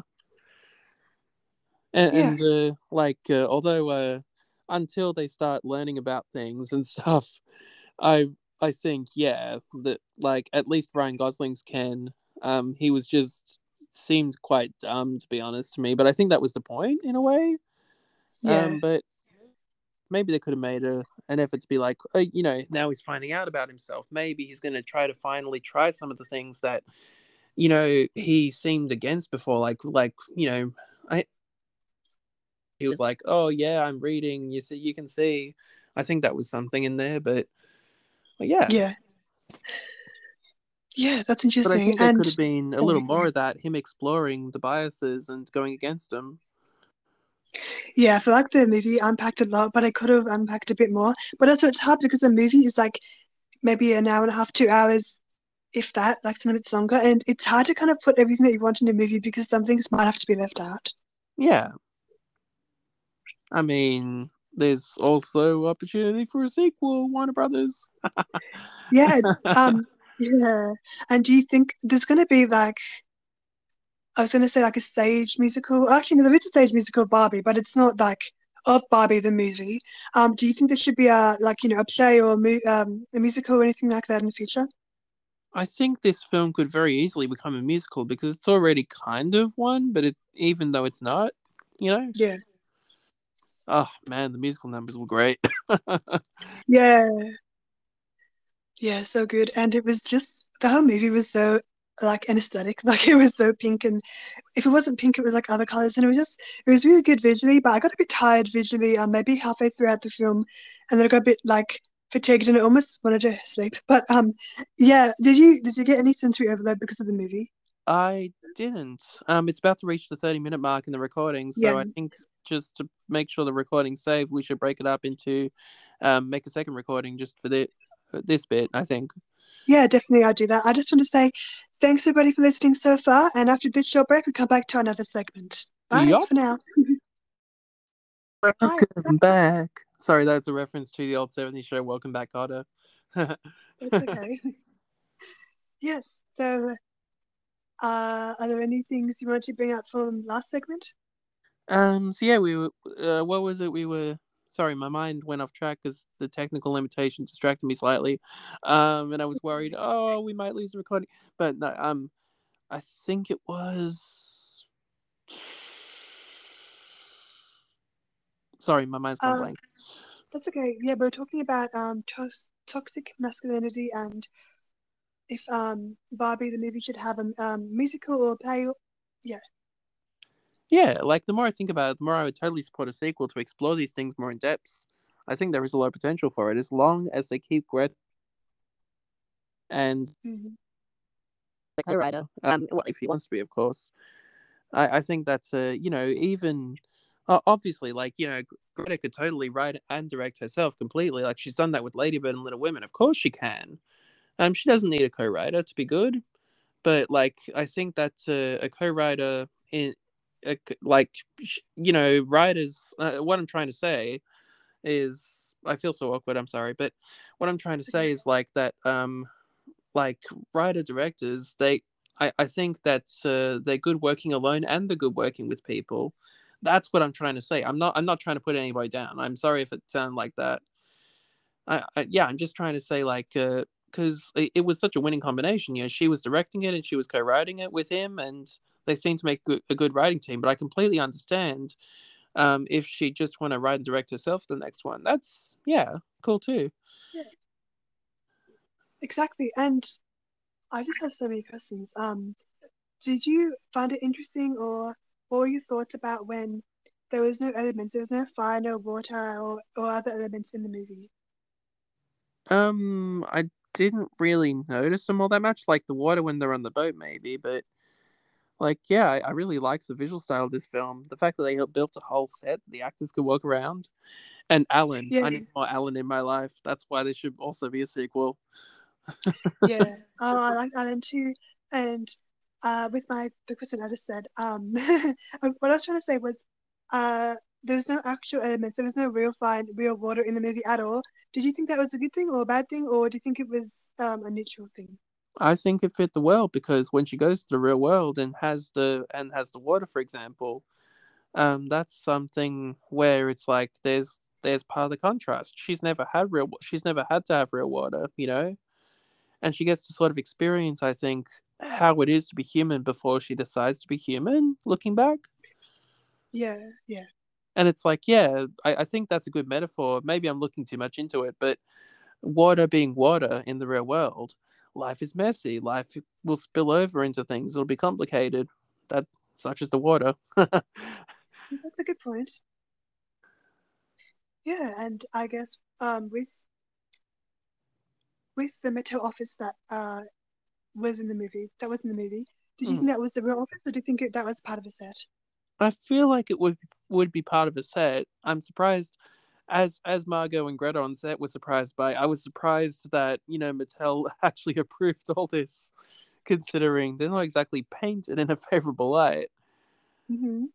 And, Yeah. and uh, like, uh, although uh, until they start learning about things and stuff, I I think yeah that like at least Ryan Gosling's Ken, um, he was just seemed quite dumb to be honest to me, but I think that was the point in a way. Yeah. Um, but maybe they could have made a an effort to be like, oh, you know, now he's finding out about himself. Maybe he's going to try to finally try some of the things that, you know, he seemed against before. Like, like you know, I. He was like, "Oh yeah, I'm reading. You see, you can see." I think that was something in there, but, but yeah, yeah. Yeah, that's But I interesting. think there And could have been a little more of that, him exploring the biases and going against them. Yeah, I feel like the movie unpacked a lot, but I could have unpacked a bit more. But also, it's hard because the movie is like maybe an hour and a half, two hours, if that, like some of it's longer. And it's hard to kind of put everything that you want in a movie because some things might have to be left out. Yeah. I mean, there's also opportunity for a sequel, Warner Brothers. Yeah, um, yeah. And do you think there's going to be like, I was going to say like a stage musical. Actually, no, there is a stage musical of Barbie, but it's not like of Barbie the movie. Um, do you think there should be a like you know a play or a, mu- um, a musical or anything like that in the future? I think this film could very easily become a musical because it's already kind of one, but it even though it's not, you know. Yeah, Oh man, the musical numbers were great. yeah, yeah. So good, and it was just the whole movie was so like anesthetic. Like it was so pink, and if it wasn't pink, it was like other colors, and it was just it was really good visually. But I got a bit tired visually, um, maybe halfway throughout the film, and then I got a bit like fatigued and I almost wanted to sleep. But um, yeah. Did you did you get any sensory overload because of the movie? I didn't. Um, it's about to reach the thirty-minute mark in the recording, so Yeah. I think just to make sure the recording's saved, we should break it up into, um, make a second recording just for the this bit. I think. Yeah, definitely. I'll do that. I just want to say thanks everybody for listening so far, and after this short break, we come back to another segment. Bye Yup. for now. Welcome back. Sorry, that's a reference to the old '70s show. Welcome back, Kotter. That's okay. yes. So, uh, are there any things you want to bring up from last segment? Um. So yeah, we were. Uh, what was it? We were. Sorry, my mind went off track because the technical limitation distracted me slightly. Um, and I was worried. Oh, we might lose the recording. But no. Um, I think it was. Sorry, my mind's gone Uh, blank. That's okay. Yeah, we're talking about um tos- toxic masculinity and if um Barbie the movie should have a um musical or play. Or... Yeah, like the more I think about it, the more I would totally support a sequel to explore these things more in depth. I think there is a lot of potential for it as long as they keep Greta and Mhm. the co-writer. Um, well, if he wants to be, of course. I, I think that's uh, you know, even uh, obviously, like you know, Greta could totally write and direct herself completely. Like she's done that with Lady Bird and Little Women. Of course, she can. Um, she doesn't need a co-writer to be good, but like I think that uh, a co-writer in a like you know, writers. Uh, what I'm trying to say is, I feel so awkward. I'm sorry, but what I'm trying to say is like that. Um, like writer directors, they I, I think that uh, they're good working alone and they're good working with people. That's what I'm trying to say. I'm not I'm not trying to put anybody down. I'm sorry if it sounded like that. I, I yeah, I'm just trying to say like because it, it was such a winning combination. You know, she was directing it and she was co-writing it with him, and they seem to make good, a good writing team. But I completely understand um, if she just want to write and direct herself the next one. That's yeah, cool too. Yeah. Exactly. And I just have so many questions. Um, did you find it interesting or what were your thoughts about when there was no elements, there was no fire, no water or, or other elements in the movie? Um, I didn't really notice them all that much. Like the water when they're on the boat, maybe, but like yeah, I, I really liked the visual style of this film. The fact that they built a whole set, the actors could walk around, and Alan. Yeah. I need more Alan in my life. That's why there should also be a sequel. Yeah. Oh, I like Alan too. And uh, with my the question I just said, um, what I was trying to say was, uh, there was no actual elements. There was no real fire, real water in the movie at all. Did you think that was a good thing or a bad thing, or do you think it was um, a neutral thing? I think it fit the world because when she goes to the real world and has the and has the water, for example, um, that's something where it's like there's there's part of the contrast. She's never had real. She's never had to have real water, you know, and she gets to sort of experience, I think, how it is to be human before she decides to be human. Looking back, Yeah, yeah. and it's like, yeah, I, I think that's a good metaphor. Maybe I'm looking too much into it, but water being water in the real world, life is messy. Life will spill over into things. It'll be complicated. That such as the water. That's a good point. Yeah, and I guess um with with the Mattel office that uh was in the movie, that was in the movie, did you Mm. think that was the real office or do you think it, that was part of a set? I feel like it would would be part of a set. I'm surprised, as as Margot and Greta on set were surprised by. I was surprised that you know Mattel actually approved all this, considering they're not exactly painted in a favorable light. Mm-hmm.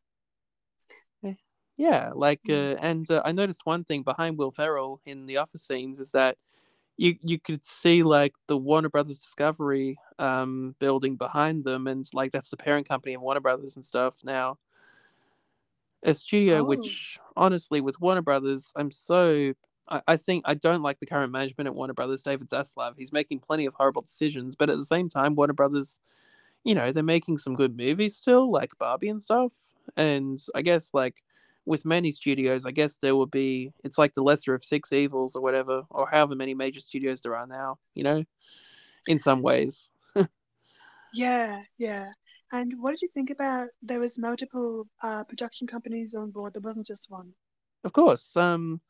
Yeah, like uh, and uh, I noticed one thing behind Will Ferrell in the office scenes is that you you could see like the Warner Brothers Discovery um building behind them, and like that's the parent company of Warner Brothers and stuff now. A studio Oh. which honestly with Warner Brothers, I'm so I, think I don't like the current management at Warner Brothers, David Zaslav. He's making plenty of horrible decisions, but at the same time, Warner Brothers, you know, they're making some good movies still, like Barbie and stuff. And I guess like with many studios, I guess there will be it's like the lesser of six evils or whatever, or however many major studios there are now, you know, in some ways. Yeah, yeah. And what did you think about there was multiple uh production companies on board, there wasn't just one. Of course. Um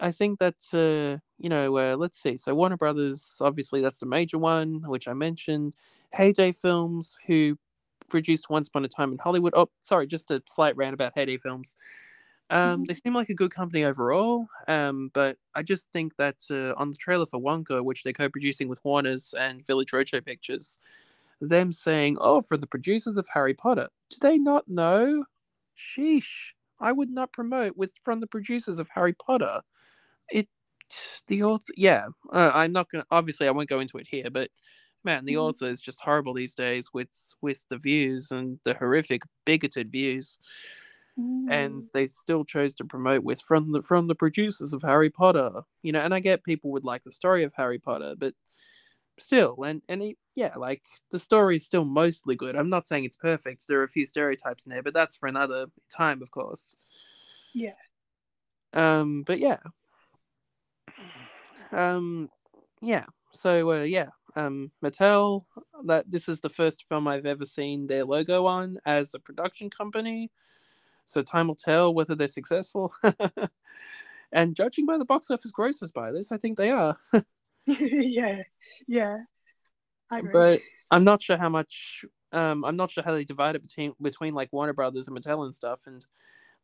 I think that uh, you know, uh, let's see. So Warner Brothers, obviously that's the major one, which I mentioned. Heyday Films, who produced Once Upon a Time in Hollywood. Oh, sorry, just a slight rant about Heyday Films. Um, Mhm. They seem like a good company overall, um, but I just think that uh, on the trailer for Wonka, which they're co-producing with Warner's and Village Roadshow Pictures, them saying, "Oh, for the producers of Harry Potter," do they not know? Sheesh! I would not promote with from the producers of Harry Potter. It, the author, yeah. Uh, I'm not gonna. Obviously, I won't go into it here, but man, the Mhm. author is just horrible these days with with the views and the horrific bigoted views and Mm. they still chose to promote with from the from the producers of Harry Potter. You know, and I get people would like the story of Harry Potter, but still, and and it, yeah, like the story is still mostly good. I'm not saying it's perfect. There are a few stereotypes in there, but that's for another time, of course. Yeah. Um, but yeah. Um, yeah. So uh, yeah, um, Mattel. That this is the first film I've ever seen their logo on as a production company. So time will tell whether they're successful. and judging by the box office grosses by this, I think they are. yeah, yeah. But I'm not sure how much. Um, I'm not sure how they divide it between between like Warner Brothers and Mattel and stuff. And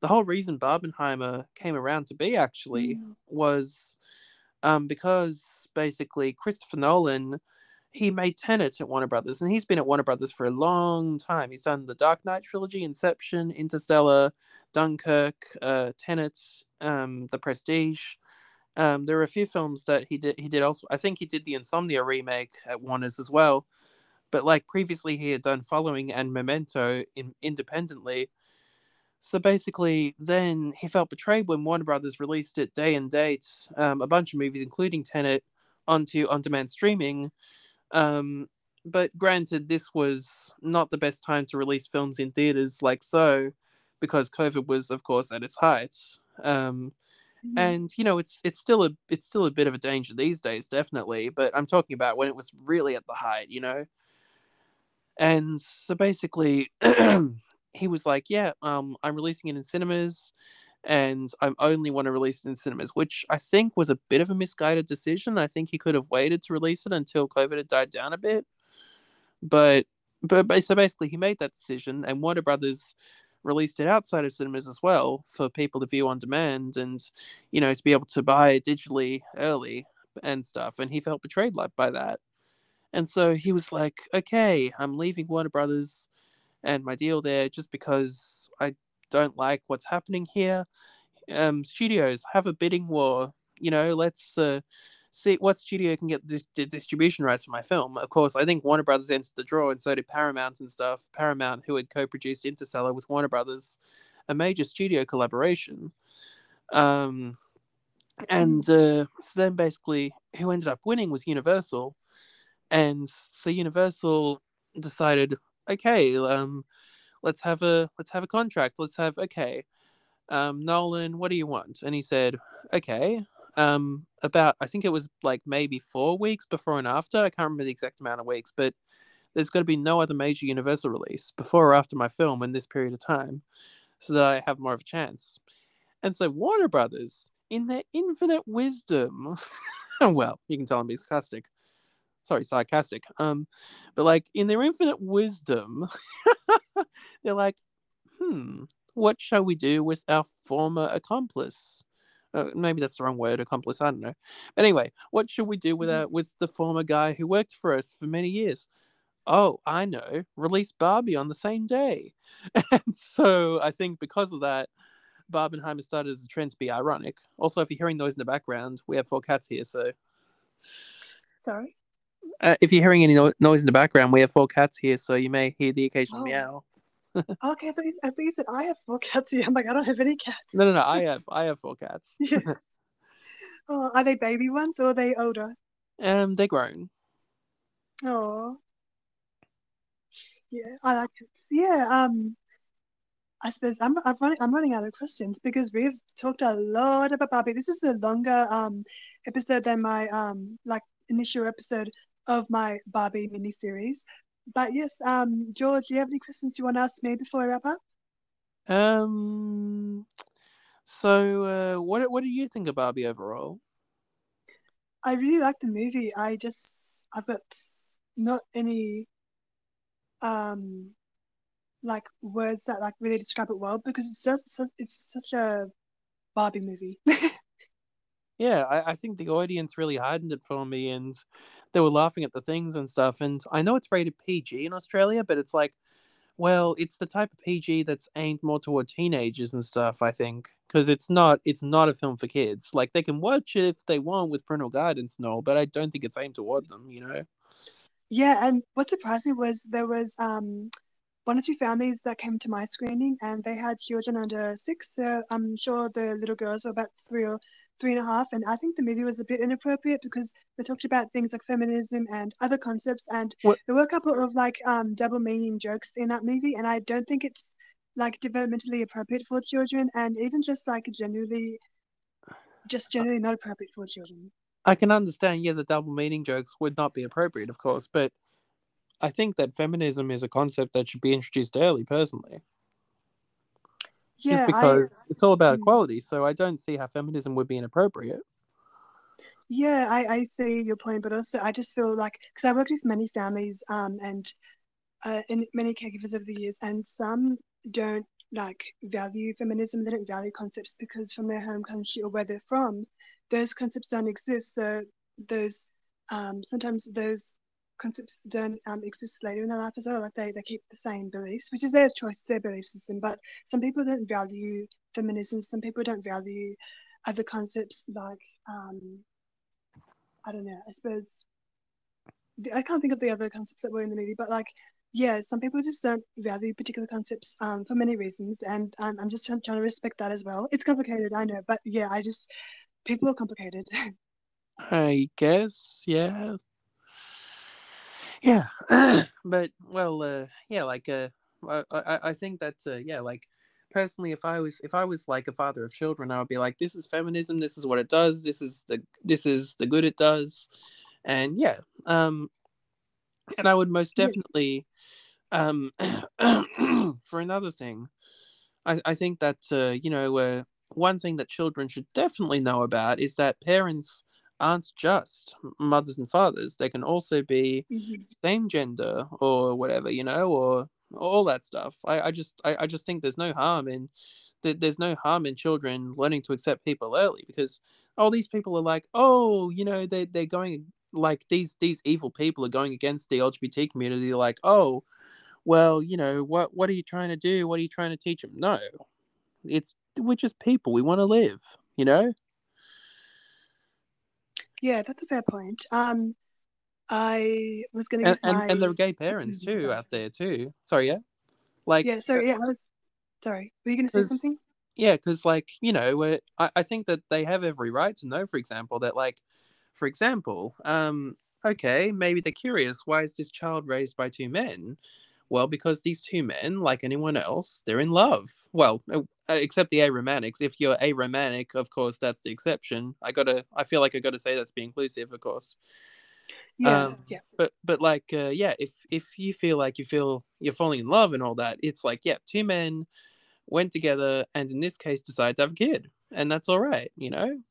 the whole reason Barbenheimer came around to be actually Mm. was um, because basically Christopher Nolan he made Tenet at Warner Brothers, and he's been at Warner Brothers for a long time. He's done the Dark Knight trilogy, Inception, Interstellar, Dunkirk, uh, Tenet, um, The Prestige. Um, there are a few films that he did. He did also. I think he did the Insomnia remake at Warner's as well. But like previously, he had done Following and Memento in, independently. So basically, then he felt betrayed when Warner Brothers released it day and date, um, a bunch of movies, including Tenet, onto on-demand streaming. Um, but granted, this was not the best time to release films in theaters like so, because COVID was, of course, at its height. Um, Mhm. and you know, it's it's still a it's still a bit of a danger these days, definitely. But I'm talking about when it was really at the height, you know. And so basically, he was like, "Yeah, um, I'm releasing it in cinemas." and I only want to release it in cinemas, which I think was a bit of a misguided decision. I think he could have waited to release it until COVID had died down a bit. But, but so basically he made that decision and Warner Brothers released it outside of cinemas as well for people to view on demand and you know to be able to buy it digitally early and stuff and he felt betrayed like by that. And so he was like, "Okay, I'm leaving Warner Brothers and my deal there just because I don't like what's happening here. Um, studios have a bidding war. You know, let's uh, see what studio can get the, distribution rights for my film. Of course, I think Warner Brothers entered the draw, and so did Paramount and stuff. Paramount, who had co-produced Interstellar with Warner Brothers, a major studio collaboration. Um, and uh, so then basically, who ended up winning was Universal, and so Universal decided, okay, um, let's have a let's have a contract. Let's have okay, um, Nolan, what do you want? And he said, okay, um, about I think it was like maybe four weeks before and after. I can't remember the exact amount of weeks, but there's going to be no other major Universal release before or after my film in this period of time, so that I have more of a chance. And so Warner Brothers, in their infinite wisdom, well, you can tell I'm being sarcastic. Sorry, sarcastic. Um, but like in their infinite wisdom, they're like, hmm, what shall we do with our former accomplice? Uh, maybe that's the wrong word, accomplice. I don't know. But anyway, what should we do with Mhm. our, with the former guy who worked for us for many years? Oh, I know. Release Barbie on the same day. And so I think because of that, Barbenheimer started as a trend to be ironic. Also, if you're hearing noise in the background, we have four cats here. So Sorry. uh, if you're hearing any no- noise in the background, we have four cats here. So you may hear the occasional Oh. meow. Okay, I thought, you, I thought you said I have four cats Yeah, I'm like, I don't have any cats. No, no, no. I have I have four cats. Yeah. Oh, are they baby ones or are they older? Um, they're grown. Oh. Yeah, I like it. Yeah, um, I suppose I'm I'm running I'm running out of questions because we've talked a lot about Barbie. This is a longer um episode than my um like initial episode of my Barbie miniseries. But yes, um, George, do you have any questions you want to ask me before I wrap up? Um. So, uh, what what do you think of Barbie overall? I really like the movie. I just I've got not any um like words that like really describe it well because it's just it's such a Barbie movie. Yeah, I, I think the audience really hardened it for me, and they were laughing at the things and stuff. And I know it's rated PG in Australia, but it's like, well, it's the type of PG that's aimed more toward teenagers and stuff. I think because it's not it's not a film for kids. Like they can watch it if they want with parental guidance and all, but I don't think it's aimed toward them. You know. Yeah, and what surprised me was there was um one or two families that came to my screening and they had children under six, so I'm sure the little girls were about three or three and a half, and I think the movie was a bit inappropriate because they talked about things like feminism and other concepts, and What- there were a couple of like um double meaning jokes in that movie, and I don't think it's like developmentally appropriate for children, and even just like generally, just generally not appropriate for children. I can understand, yeah, the double meaning jokes would not be appropriate, of course, but I think that feminism is a concept that should be introduced early, personally. Yeah, just I because it's all about Mm. equality, so I don't see how feminism would be inappropriate. Yeah, I, I see your point, but also I just feel like because I worked with many families um and uh and many caregivers over the years, and some don't like value feminism. They don't value concepts because from their home country or where they're from, those concepts don't exist. So those um sometimes those concepts don't um exist later in their life as well. Like they they keep the same beliefs, which is their choice, their belief system. But some people don't value feminism. Some people don't value other concepts like um I don't know. I suppose the, I can't think of the other concepts that were in the movie, but like, yeah, some people just don't value particular concepts um, for many reasons, and um, I'm just trying, trying to respect that as well. It's complicated, I know, but yeah, I just people are complicated. I guess, yeah. Yeah. but well, uh yeah, like uh I I, I think that uh, yeah, like personally if I was if I was like a father of children, I would be like this is feminism, this is what it does, this is the this is the good it does. And yeah, um and I would most definitely um for another thing, I I think that uh you know, uh one thing that children should definitely know about is that parents aren't just mothers and fathers. They can also be Mhm. same gender or whatever, you know, or all that stuff. I, I just I, I just think there's no harm in that there's no harm in children learning to accept people early because all these people are like, oh, you know, they they're going like these these evil people are going against the LGBT community. Like, oh, well, you know, what what are you trying to do? What are you trying to teach them? No, it's we're just people. We want to live, you know. Yeah, that's a fair point. Um, I was going to And and, my and there are gay parents too out there too. Sorry, yeah. Like yeah. Sorry, yeah, I was sorry. Were you going to say something? yeah, because like you know, uh, I I think that they have every right to know, for example, that like, for example, um, okay, maybe they're curious. Why is this child raised by two men? Well, because these two men, like anyone else, they're in love. Well, uh, except the aromantics. If you're aromantic, of course, that's the exception. I gotta. I feel like I gotta say that's be inclusive, of course. Yeah, Um, yeah, But but like uh, yeah, if if you feel like you feel you're falling in love and all that, it's like yeah, two men went together and in this case decided to have a kid, and that's all right, you know.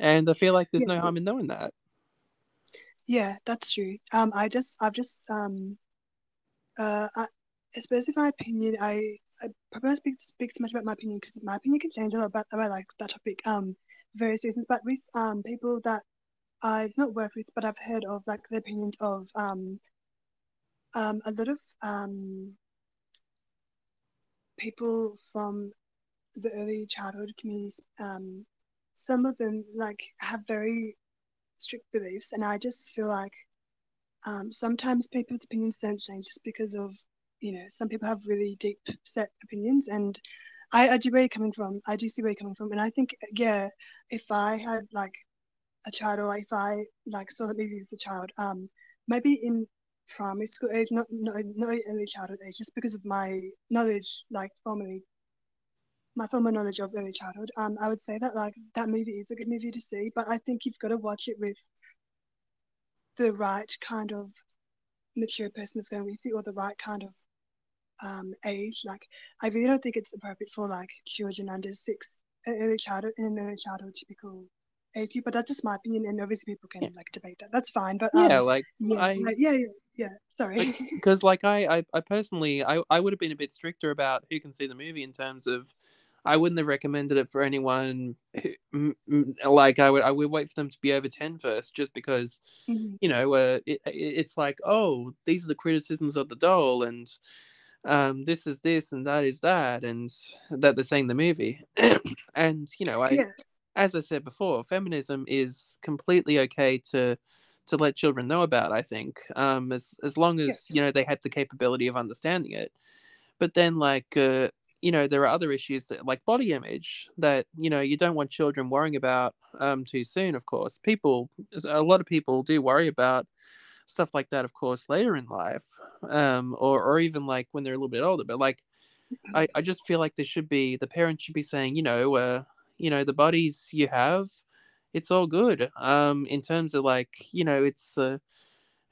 And I feel like there's Yeah. no harm in knowing that. yeah. That's true. Um, I just, I've just, um, uh, I, I suppose in my opinion, I, I probably won't speak speak so much about my opinion because my opinion can change a lot about about like that topic. Um, for various reasons. But with um people that I've not worked with, but I've heard of like the opinions of um, um, a lot of um people from the early childhood communities. Um, some of them like have very strict beliefs, and I just feel like um, sometimes people's opinions don't change just because of you know some people have really deep set opinions, and I, I do where you're coming from. I do see where you're coming from, and I think yeah, if I had like a child or if I like saw that movie as a child, um, maybe in primary school age, not not not early childhood age, just because of my knowledge, like formerly my former knowledge of early childhood, um, I would say that like that movie is a good movie to see, but I think you've got to watch it with the right kind of mature person that's going with you, or the right kind of um age. Like, I really don't think it's appropriate for like children under six, early childhood, in an early childhood typical age. But that's just my opinion, and obviously people can Yeah. like debate that. That's fine, but um, yeah, like yeah, I like, yeah, yeah, yeah. Sorry. because like I, I I personally I I would have been a bit stricter about who can see the movie in terms of I wouldn't have recommended it for anyone who, like I would I would wait for them to be over 10 first just because Mhm. you know uh, it, it- it's like oh these are the criticisms of the doll and um this is this and that is that and that they're saying the movie and you know I Yeah, as I said before, feminism is completely okay to to let children know about. I think, um, as as long Yeah. as you know they have the capability of understanding it. But then, like, uh, you know, there are other issues that, like body image that you know you don't want children worrying about um, too soon. Of course, people, a lot of people do worry about stuff like that. Of course, later in life, um, or or even like when they're a little bit older. But like, I, I just feel like there should be the parents should be saying, you know, uh, you know, the bodies you have, it's all good. Um, in terms of like, you know, it's uh,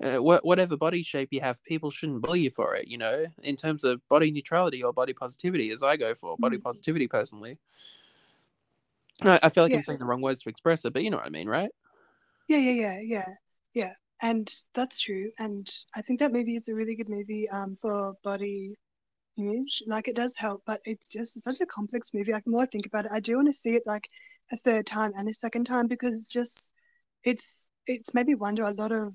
uh, wh- whatever body shape you have, people shouldn't bully you for it. You know, in terms of body neutrality or body positivity, as I go for body Mhm. positivity personally. I, I feel like Yeah. I'm saying the wrong words to express it, but you know what I mean, right? Yeah, yeah, yeah, yeah, yeah. And that's true. And I think that movie is a really good movie um for body image. Like it does help, but it's just such a complex movie. Like the more I think about it, I do want to see it like a third time and a second time because it's just it's it's made me wonder a lot of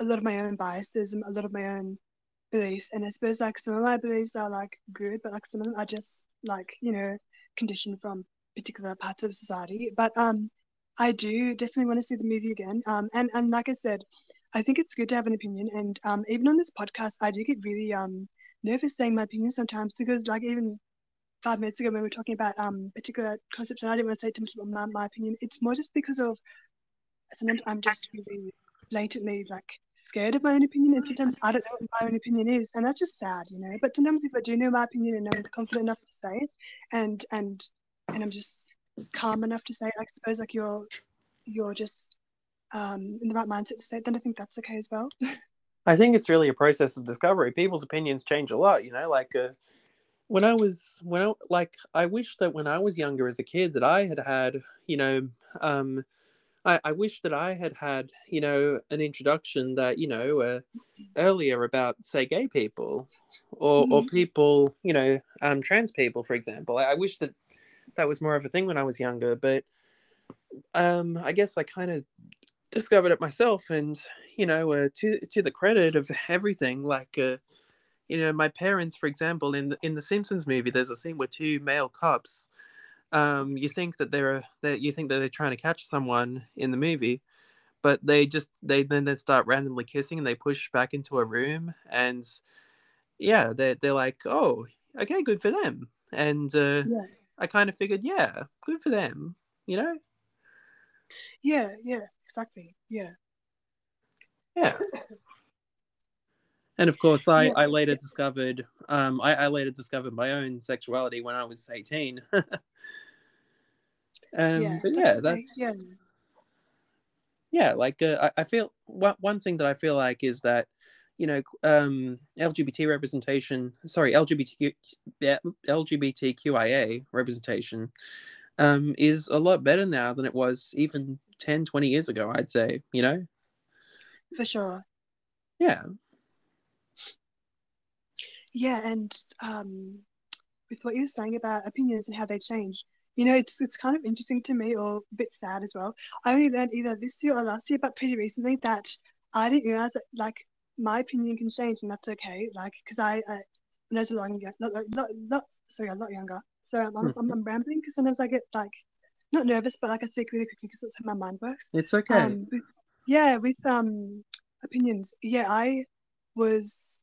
a lot of my own biases and a lot of my own beliefs. And I suppose like some of my beliefs are like good, but like some of them are just like, you know, conditioned from particular parts of society. But um I do definitely want to see the movie again. Um and, and like I said, I think it's good to have an opinion. And um even on this podcast I do get really um nervous saying my opinion sometimes because like even five minutes ago when we were talking about um particular concepts and I didn't want to say too much about my, my opinion. It's more just because of sometimes I'm just really blatantly like scared of my own opinion and sometimes I don't know what my own opinion is and that's just sad, you know. But sometimes if I do know my opinion and I'm confident enough to say it and and and I'm just calm enough to say it, I suppose like you're you're just um in the right mindset to say it, then I think that's okay as well. I think it's really a process of discovery. People's opinions change a lot, you know. Like uh, when I was when I like I wish that when I was younger as a kid that I had had you know um I, I wish that I had had you know an introduction that you know uh, earlier about say gay people or or Mhm. people you know um trans people for example. I, I wish that that was more of a thing when I was younger, but um I guess I kind of discovered it myself and you know uh, to to the credit of everything like uh, you know my parents for example in the, in the simpsons movie there's a scene where two male cops um you think that they're that you think that they're trying to catch someone in the movie but they just they then they start randomly kissing and they push back into a room and yeah they're, they're like oh okay good for them and uh Yeah. I kind of figured, yeah, good for them, you know? Yeah, yeah, exactly. Yeah. Yeah. And of course, I, Yeah. I later discovered um I, I later discovered my own sexuality when I was eighteen. um, yeah. but yeah, that's yeah. yeah like uh, I, I feel one, one thing that i feel like is that you know um lgbt representation sorry lgbtq yeah, lgbtqia representation um is a lot better now than it was even 10 20 years ago i'd say you know For sure. yeah Yeah, and um, with what you were saying about opinions and how they change, you know, it's it's kind of interesting to me, or a bit sad as well. I only learned either this year or last year, but pretty recently that I didn't realize that like my opinion can change, and that's okay. Like, because I, I when I was a lot younger, lot, lot, lot, sorry, a lot younger. So I'm I'm, I'm, I'm rambling because sometimes I get like not nervous, but like I speak really quickly because that's how my mind works. it's okay Um, with yeah, with um opinions, yeah, I was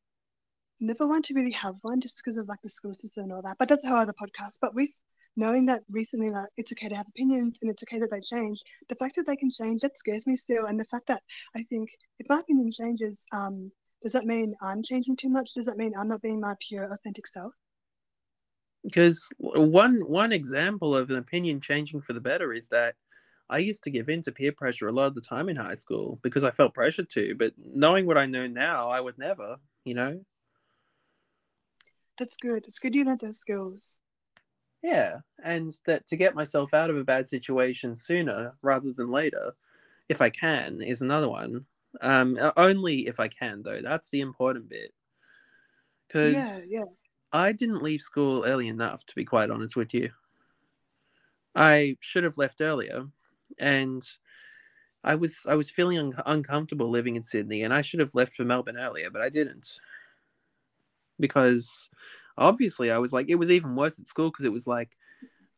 never want to really have one just because of like the school system and all that. But that's a whole other podcast. But with knowing that recently that it's okay to have opinions and it's okay that they change, the fact that they can change that scares me still. And the fact that I think if my opinion changes, um, does that mean I'm changing too much? Does that mean I'm not being my pure authentic self? because one one example of an opinion changing for the better is that I used to give in to peer pressure a lot of the time in high school because I felt pressured to. But knowing what I know now, I would never, you know. That's good. It's good you learned those skills. Yeah, and that to get myself out of a bad situation sooner rather than later, if I can, is another one. Um, only if I can, though. That's the important bit. Because Yeah, yeah. I didn't leave school early enough, to be quite honest with you. I should have left earlier, and I was I was feeling un- uncomfortable living in Sydney, and I should have left for Melbourne earlier, but I didn't because obviously I was like it was even worse at school because it was like,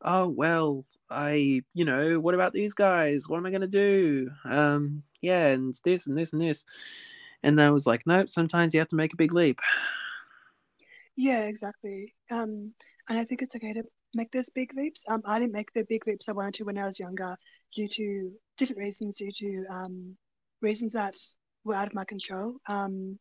oh well, I you know what about these guys? What am I gonna do? Um, yeah, and this and this and this, and I was like, nope. Sometimes you have to make a big leap. Yeah, exactly. Um, and I think it's okay to make those big leaps. Um, I didn't make the big leaps I wanted to when I was younger due to different reasons, due to um, reasons that were out of my control. Um,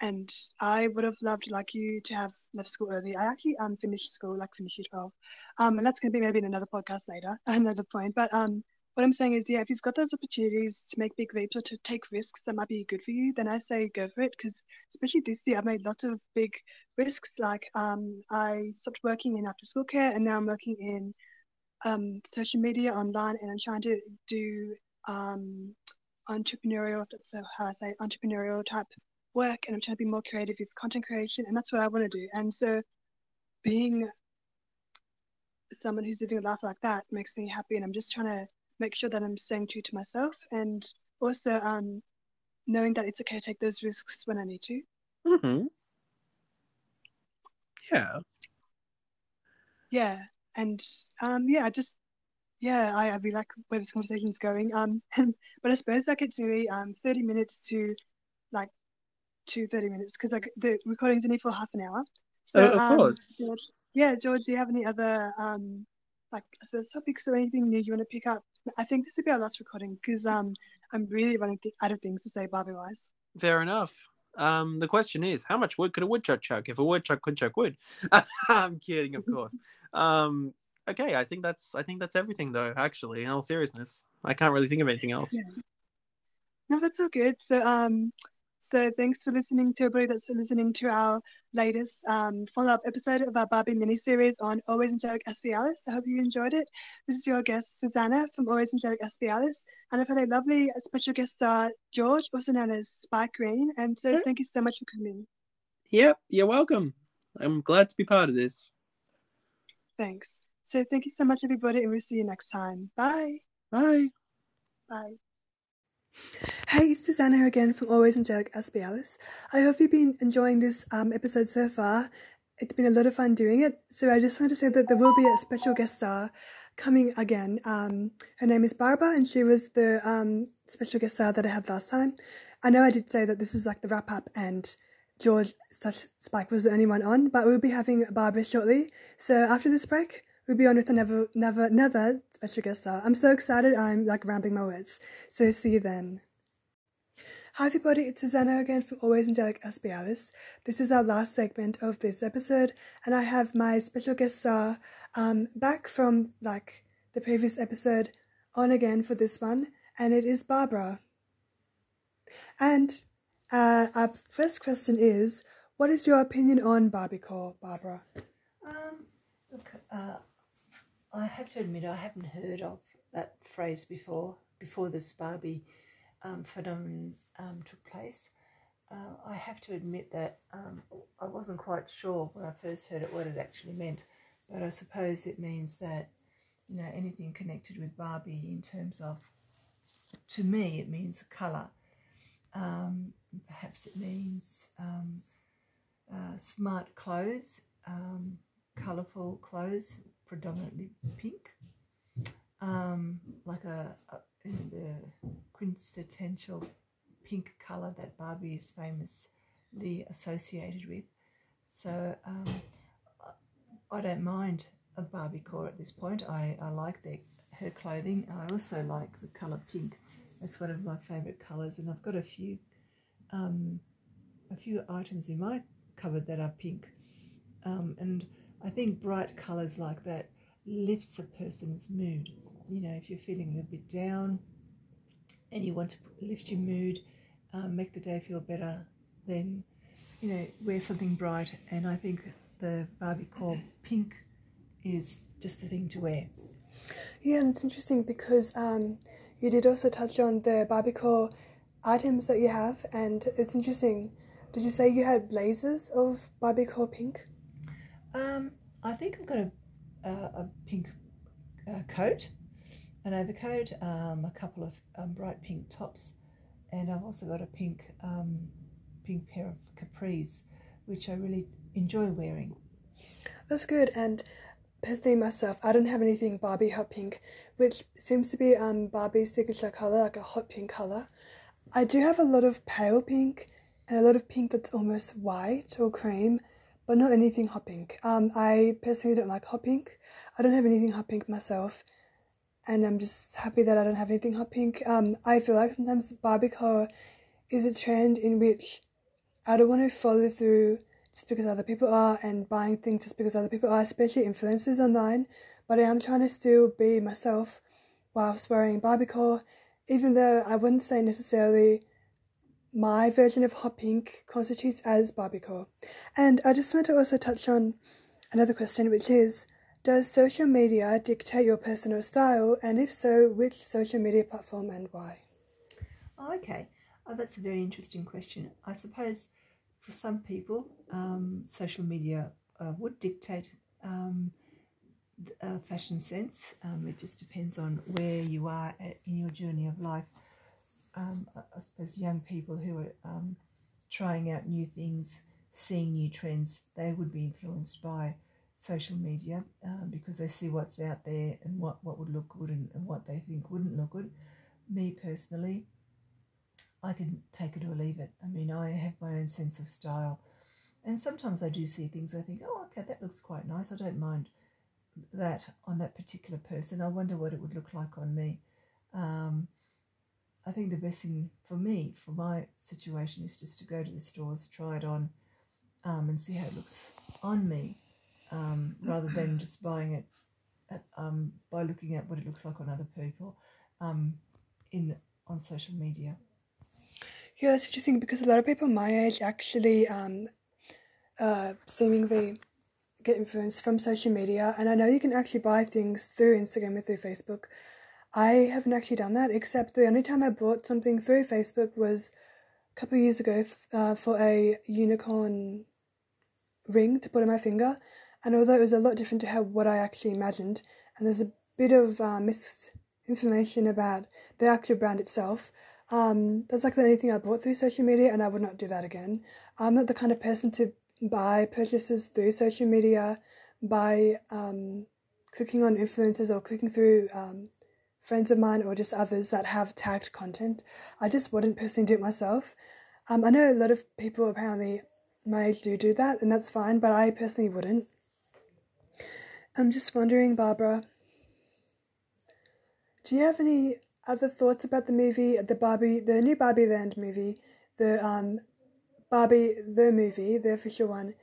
and I would have loved, like you, to have left school early. I actually um finished school, like finished year 12. Um, and that's to be maybe in another podcast later, another point. But um, what I'm saying is, yeah, if you've got those opportunities to make big leaps or to take risks that might be good for you, then I say go for it. Because especially this year, I've made lots of big risks. Like um, I stopped working in after school care, and now I'm working in um, social media online, and I'm trying to do um, entrepreneurial. That's how I say entrepreneurial type work, and I'm trying to be more creative with content creation, and that's what I want to do. And so, being someone who's living a life like that makes me happy, and I'm just trying to make sure that I'm staying true to myself, and also um, knowing that it's okay to take those risks when I need to. Mm-hmm. Yeah. yeah and um yeah i just yeah i, I really like where this conversation's going um but i suppose like it's nearly um 30 minutes to like to 30 minutes because like the recording's only for half an hour so Oh, of um course. George, yeah george do you have any other um like i suppose topics or anything new you want to pick up i think this will be our last recording because um i'm really running th- out of things to say barbie wise Fair enough. Um, the question is, how much wood could a woodchuck chuck if a woodchuck could chuck wood? I'm kidding, of course. Um, okay, I think that's I think that's everything though. Actually, in all seriousness, I can't really think of anything else. Yeah. No, that's all good. So, um, so thanks for listening to everybody that's listening to our latest um, follow-up episode of our Barbie mini-series on Always Angelic Aspie Alice. I hope you enjoyed it. This is your guest Suzanna from Always Angelic Aspie Alice, and I've had a lovely special guest star George, also known as Spike Green. And so, Sure. thank you so much for coming. Yep, you're welcome. I'm glad to be part of this. Thanks. So, thank you so much, everybody, and we'll see you next time. Bye. Bye. Bye. Hey, it's Suzanna here again from Always Angelic Aspie Alice. I hope you've been enjoying this um, episode so far. It's been a lot of fun doing it. So I just wanted to say that there will be a special guest star coming again. Um, her name is Barbara, and she was the um, special guest star that I had last time. I know I did say that this is like the wrap up, and George slash Spike was the only one on, but we'll be having Barbara shortly. So after this break, we'll be on with another, another, another special guest star. I'm so excited, I'm like rambling my words. So see you then. Hi everybody, it's Suzanna again from Always Angelic Aspie Alice. This is our last segment of this episode, and I have my special guest star um, back from like the previous episode on again for this one, and it is Barbara. And uh, our first question is, what is your opinion on Barbiecore, Barbara? Um, look, uh, I have to admit I haven't heard of that phrase before. Before this Barbie um, phenomenon um, took place, uh, I have to admit that um, I wasn't quite sure when I first heard it what it actually meant. But I suppose it means that you know anything connected with Barbie in terms of, to me, it means colour. Um, perhaps it means um, uh, smart clothes, um, colourful clothes, predominantly pink, um, like a, a the quintessential pink colour that Barbie is famously associated with. So um, I don't mind a Barbiecore at this point. I, I like their, her clothing. I also like the colour pink. It's one of my favourite colours, and I've got a few um, a few items in my cupboard that are pink. Um, and I think bright colours like that lifts a person's mood. You know, if you're feeling a little bit down and you want to lift your mood, um, make the day feel better, then you know wear something bright. And I think the Barbiecore pink is just the thing to wear. Yeah, and it's interesting because um, you did also touch on the Barbiecore items that you have, and it's interesting. Did you say you had blazers of Barbiecore pink? Um, I think I've got a, a, a pink uh, coat, an overcoat, um, a couple of um, bright pink tops, and I've also got a pink um, pink pair of capris, which I really enjoy wearing. That's good. And personally, myself, I don't have anything Barbie hot pink, which seems to be um Barbie's signature color, like a hot pink color. I do have a lot of pale pink and a lot of pink that's almost white or cream, but not anything hot pink. Um, I personally don't like hot pink. I don't have anything hot pink myself, and I'm just happy that I don't have anything hot pink. Um, I feel like sometimes Barbiecore is a trend in which I don't want to follow through just because other people are and buying things just because other people are, especially influencers online. But I am trying to still be myself whilst wearing Barbiecore, even though I wouldn't say necessarily my version of hot pink constitutes as Barbiecore. And I just want to also touch on another question, which is Does social media dictate your personal style? And if so, which social media platform and why? Oh, okay, oh, that's a very interesting question. I suppose for some people, um, social media uh, would dictate um, uh, fashion sense. Um, it just depends on where you are at, in your journey of life. Um, I suppose young people who are um, trying out new things, seeing new trends, they would be influenced by social media um, because they see what's out there and what, what would look good and, and what they think wouldn't look good. Me personally, I can take it or leave it. I mean, I have my own sense of style. And sometimes I do see things I think, oh, okay, that looks quite nice. I don't mind that on that particular person. I wonder what it would look like on me. Um, I think the best thing for me, for my situation, is just to go to the stores, try it on, um, and see how it looks on me, um, rather than just buying it at, um, by looking at what it looks like on other people um, in on social media. Yeah, that's interesting because a lot of people my age actually um, uh, seemingly get influenced from social media. And I know you can actually buy things through Instagram or through Facebook. I haven't actually done that, except the only time I bought something through Facebook was a couple of years ago uh, for a unicorn ring to put on my finger. And although it was a lot different to how what I actually imagined, and there's a bit of uh, misinformation about the actual brand itself, um, that's like the only thing I bought through social media, and I would not do that again. I'm not the kind of person to buy purchases through social media, by um, clicking on influencers or clicking through um, friends of mine or just others that have tagged content. I just wouldn't personally do it myself. Um, I know a lot of people apparently my age do do that, and that's fine, but I personally wouldn't. I'm just wondering, Barbara, do you have any other thoughts about the movie, the Barbie, the new Barbie Land movie, the um, Barbie the movie, the official one,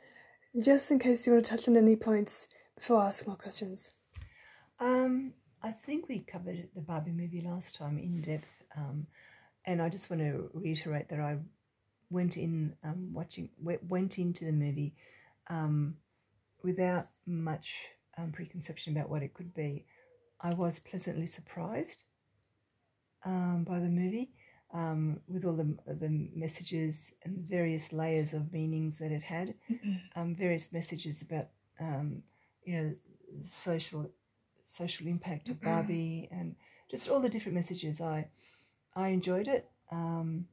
just in case you want to touch on any points before I ask more questions? Um, I think we covered the Barbie movie last time in depth, um, and I just want to reiterate that I went in um, watching went into the movie um, without much um, preconception about what it could be. I was pleasantly surprised um, by the movie um, with all the the messages and various layers of meanings that it had, um, various messages about um, you know social social impact of Barbie and just all the different messages. I I enjoyed it. Um,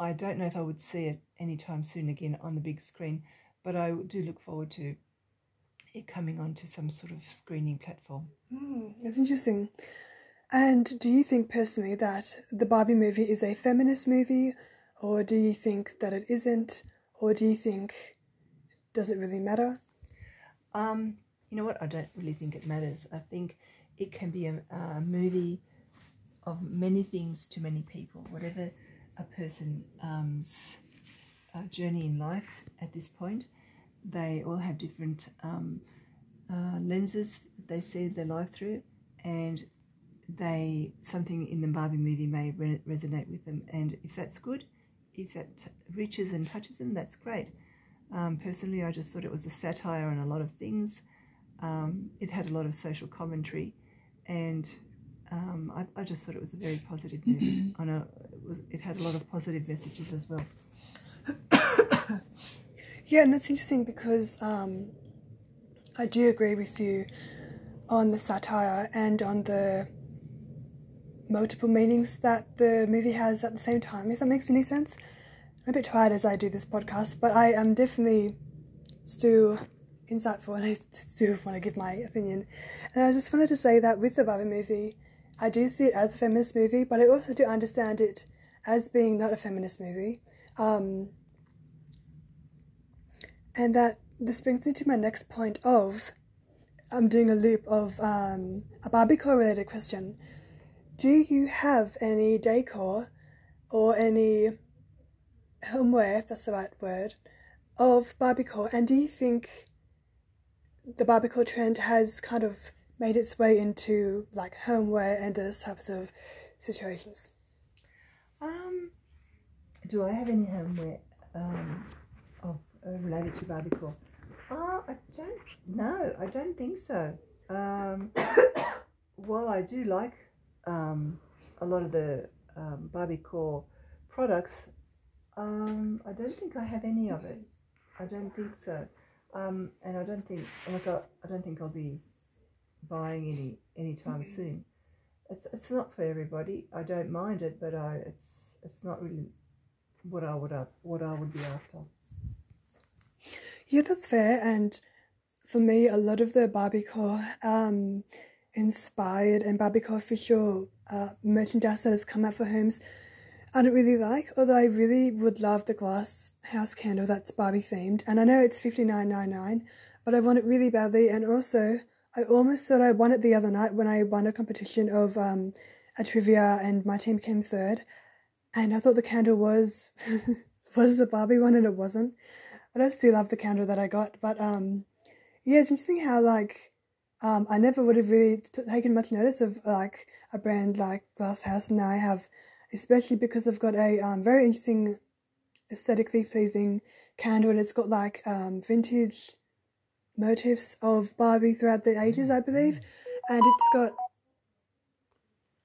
I don't know if I would see it anytime soon again on the big screen, but I do look forward to it coming onto some sort of screening platform. Mm, that's interesting. And do you think personally that the Barbie movie is a feminist movie, or do you think that it isn't, or do you think does it really matter? Um, you know what? I don't really think it matters. I think it can be a, a movie of many things to many people. Whatever a person's um, journey in life at this point, they all have different um, uh, lenses they see their life through, and they something in the Barbie movie may re- resonate with them. And if that's good, if that reaches and touches them, that's great. Um, personally, I just thought it was a satire on a lot of things. Um, it had a lot of social commentary, and um, I, I, just thought it was a very positive movie. I know it, was, it had a lot of positive messages as well. yeah, and that's interesting because um, I do agree with you on the satire and on the multiple meanings that the movie has at the same time, if that makes any sense. I'm a bit tired as I do this podcast, but I am definitely still insightful and I do want to give my opinion. And I just wanted to say that with the Barbie movie, I do see it as a feminist movie, but I also do understand it as being not a feminist movie. Um, and that this brings me to my next point of I'm doing a loop of um, a Barbiecore related question. Do you have any decor or any homeware, if that's the right word, of Barbiecore? And do you think the Barbiecore trend has kind of made its way into like homeware and those types of situations? Um, do I have any homeware um, of uh, related to Barbiecore? Uh, I don't know. I don't think so. Um, while I do like um, a lot of the um, Barbiecore products, um, I don't think I have any of it. I don't think so. Um, and I don't think like I, I don't think I'll be buying any anytime mm-hmm. soon. It's it's not for everybody. I don't mind it, but I it's it's not really what I would what I would be after. Yeah, that's fair. And for me, a lot of the Barbiecore um, inspired and Barbiecore official uh, merchandise that has come out for homes, I don't really like. Although I really would love the glass house candle that's Barbie themed, and I know it's fifty nine nine nine, but I want it really badly. And also, I almost thought I won it the other night when I won a competition of um, a trivia, and my team came third. And I thought the candle was was the Barbie one, and it wasn't. But I still love the candle that I got. But um, yeah, it's interesting how like um, I never would have really t- taken much notice of like a brand like Glass House, and now I have, especially because I've got a um, very interesting, aesthetically pleasing candle, and it's got like um, vintage motifs of Barbie throughout the ages, I believe, and it's got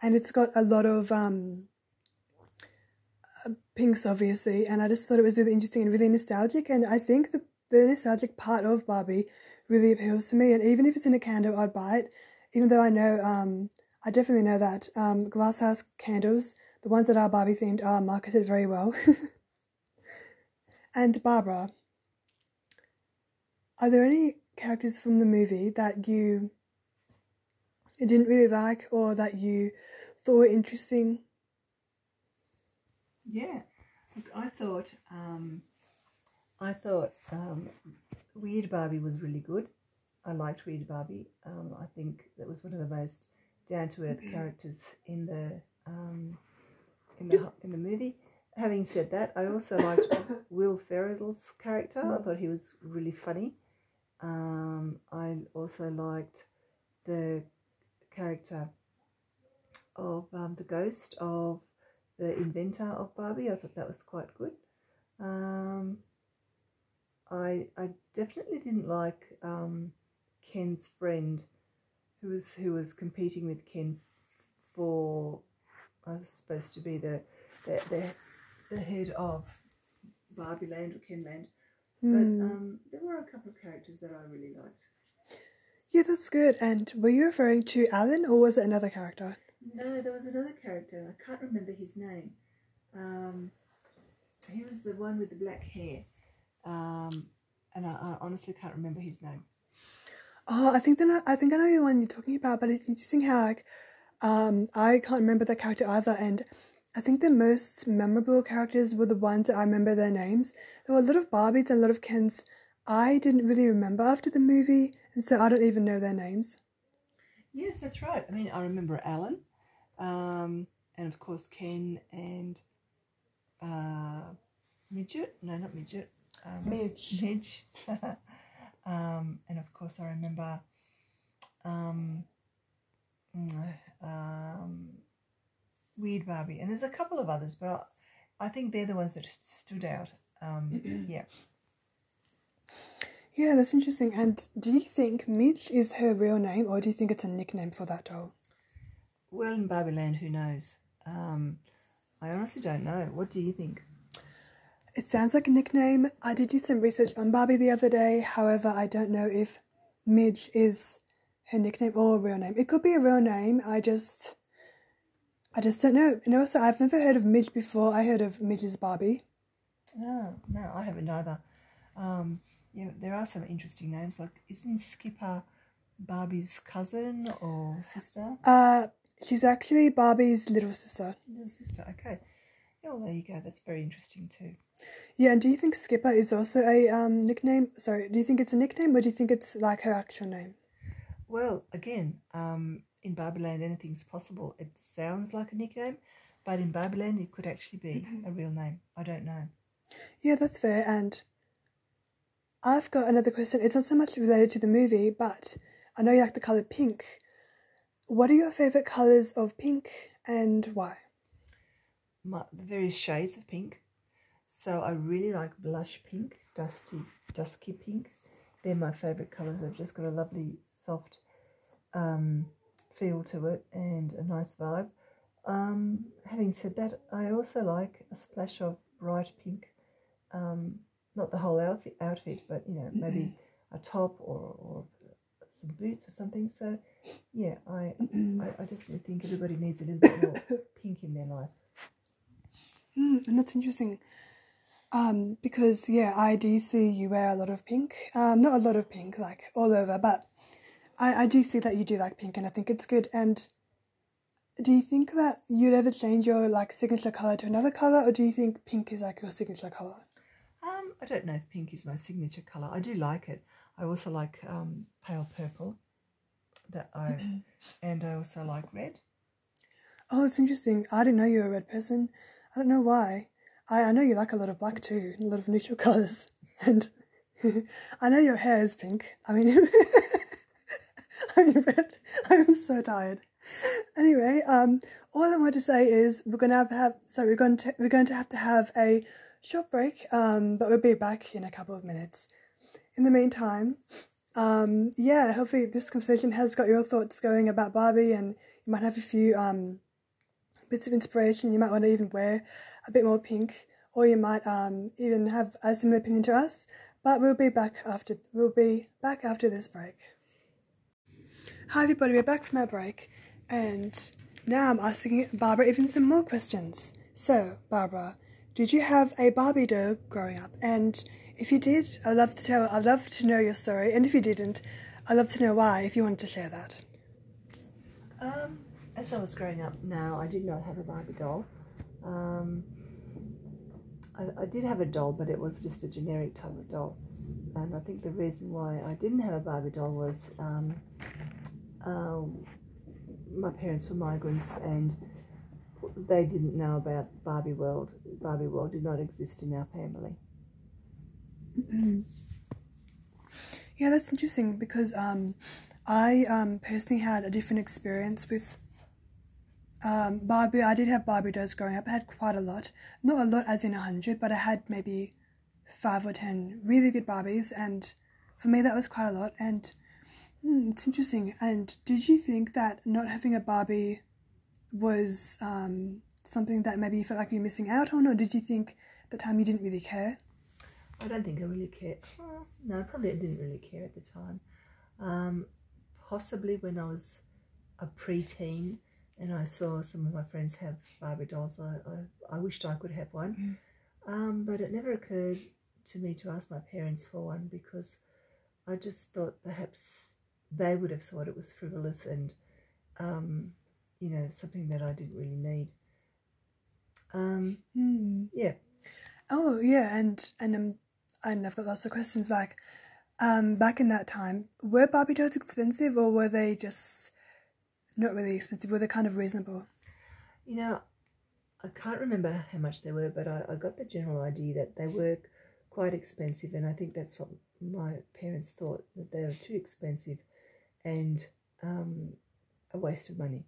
and it's got a lot of um, pinks, obviously, and I just thought it was really interesting and really nostalgic. And I think the, the nostalgic part of Barbie really appeals to me. And even if it's in a candle, I'd buy it, even though I know, um, I definitely know that um, glasshouse candles, the ones that are Barbie themed, are marketed very well. and Barbara, are there any characters from the movie that you didn't really like or that you thought were interesting yeah, Look, I thought um, I thought um, Weird Barbie was really good. I liked Weird Barbie. Um, I think that was one of the most down to earth characters in the um, in the in the movie. Having said that, I also liked Will Ferrell's character. I thought he was really funny. Um, I also liked the character of um, the ghost of the inventor of Barbie. I thought that was quite good. Um, I I definitely didn't like um, Ken's friend, who was who was competing with Ken for I was supposed to be the the the, the head of Barbie Land or Ken Land. But Hmm. um, there were a couple of characters that I really liked. Yeah, that's good. And were you referring to Alan or was it another character? No, there was another character. I can't remember his name. Um, he was the one with the black hair, um, and I, I honestly can't remember his name. Oh, I think then I think I know the one you're talking about, but it's interesting how like um I can't remember the character either, and I think the most memorable characters were the ones that I remember their names. There were a lot of Barbies and a lot of Kens I didn't really remember after the movie, and so I don't even know their names. Yes, that's right. I mean, I remember Alan, um, and of course Ken and uh, Midget. No, not Midget. Um, Midge. Midge. um, and of course, I remember um, um, Weird Barbie, and there's a couple of others, but I, I think they're the ones that stood out. Um, yeah. Yeah, that's interesting. And do you think Midge is her real name, or do you think it's a nickname for that doll? Well, in Barbie Land, who knows? Um, I honestly don't know. What do you think? It sounds like a nickname. I did do some research on Barbie the other day. However, I don't know if Midge is her nickname or a real name. It could be a real name. I just, I just don't know. And also, I've never heard of Midge before. I heard of Midge's Barbie. No, no, I haven't either. Um, yeah, there are some interesting names. Like, isn't Skipper Barbie's cousin or sister? Uh, she's actually Barbie's little sister. Little sister. Okay. Yeah, well, there you go. That's very interesting too. Yeah, and do you think Skipper is also a um nickname? Sorry, do you think it's a nickname or do you think it's like her actual name? Well, again, um, in Barbie Land, anything's possible. It sounds like a nickname, but in Barbie Land, it could actually be a real name. I don't know. Yeah, that's fair. And I've got another question. It's not so much related to the movie, but I know you like the color pink. What are your favorite colors of pink and why? My, the various shades of pink. So I really like blush pink, dusty, dusky pink. They're my favourite colours. They've just got a lovely, soft um, feel to it and a nice vibe. Um, having said that, I also like a splash of bright pink. Um, not the whole outfit, outfit, but you know, maybe a top or, or some boots or something. So, yeah, I, I, I definitely think everybody needs a little bit more pink in their life. Mm, and that's interesting. Um, because yeah, I do see you wear a lot of pink. Um, not a lot of pink, like all over, but I, I do see that you do like pink, and I think it's good. And do you think that you'd ever change your like signature color to another color, or do you think pink is like your signature color? Um, I don't know if pink is my signature color. I do like it. I also like um, pale purple. That I and I also like red. Oh, it's interesting. I didn't know you were a red person. I don't know why. I, I know you like a lot of black too, a lot of neutral colors, and I know your hair is pink. I mean, I'm so tired. Anyway, um, all I want to say is we're gonna have, have sorry, we're going to we're going to have to have a short break. Um, but we'll be back in a couple of minutes. In the meantime, um, yeah, hopefully this conversation has got your thoughts going about Barbie, and you might have a few um bits of inspiration. You might want to even wear a bit more pink, or you might um, even have a similar opinion to us. But we'll be back after we'll be back after this break. Hi everybody, we're back from our break, and now I'm asking Barbara even some more questions. So, Barbara, did you have a Barbie doll growing up? And if you did, I'd love to tell. I'd love to know your story. And if you didn't, I'd love to know why. If you wanted to share that. Um, as I was growing up, no, I did not have a Barbie doll. Um, I, I did have a doll, but it was just a generic type of doll. and I think the reason why I didn't have a Barbie doll was um, um, my parents were migrants and they didn't know about Barbie World. Barbie World did not exist in our family. Yeah, that's interesting because um, I um, personally had a different experience with um, Barbie. I did have Barbie dolls growing up. I had quite a lot. Not a lot as in a hundred, but I had maybe five or ten really good Barbies, and for me that was quite a lot. And mm, it's interesting. And did you think that not having a Barbie was um, something that maybe you felt like you were missing out on, or did you think at the time you didn't really care? I don't think I really cared. Well, no, probably I didn't really care at the time. Um, possibly when I was a preteen and I saw some of my friends have Barbie dolls, I, I, I wished I could have one. Um, but it never occurred to me to ask my parents for one because I just thought perhaps they would have thought it was frivolous and, um, you know, something that I didn't really need. Um, Mm. yeah, Oh yeah, and and um, and I've got lots of questions. Like, um, back in that time, were Barbie dolls expensive, or were they just not really expensive? Were they kind of reasonable? You know, I can't remember how much they were, but I, I got the general idea that they were quite expensive, and I think that's what my parents thought that they were too expensive and um, a waste of money.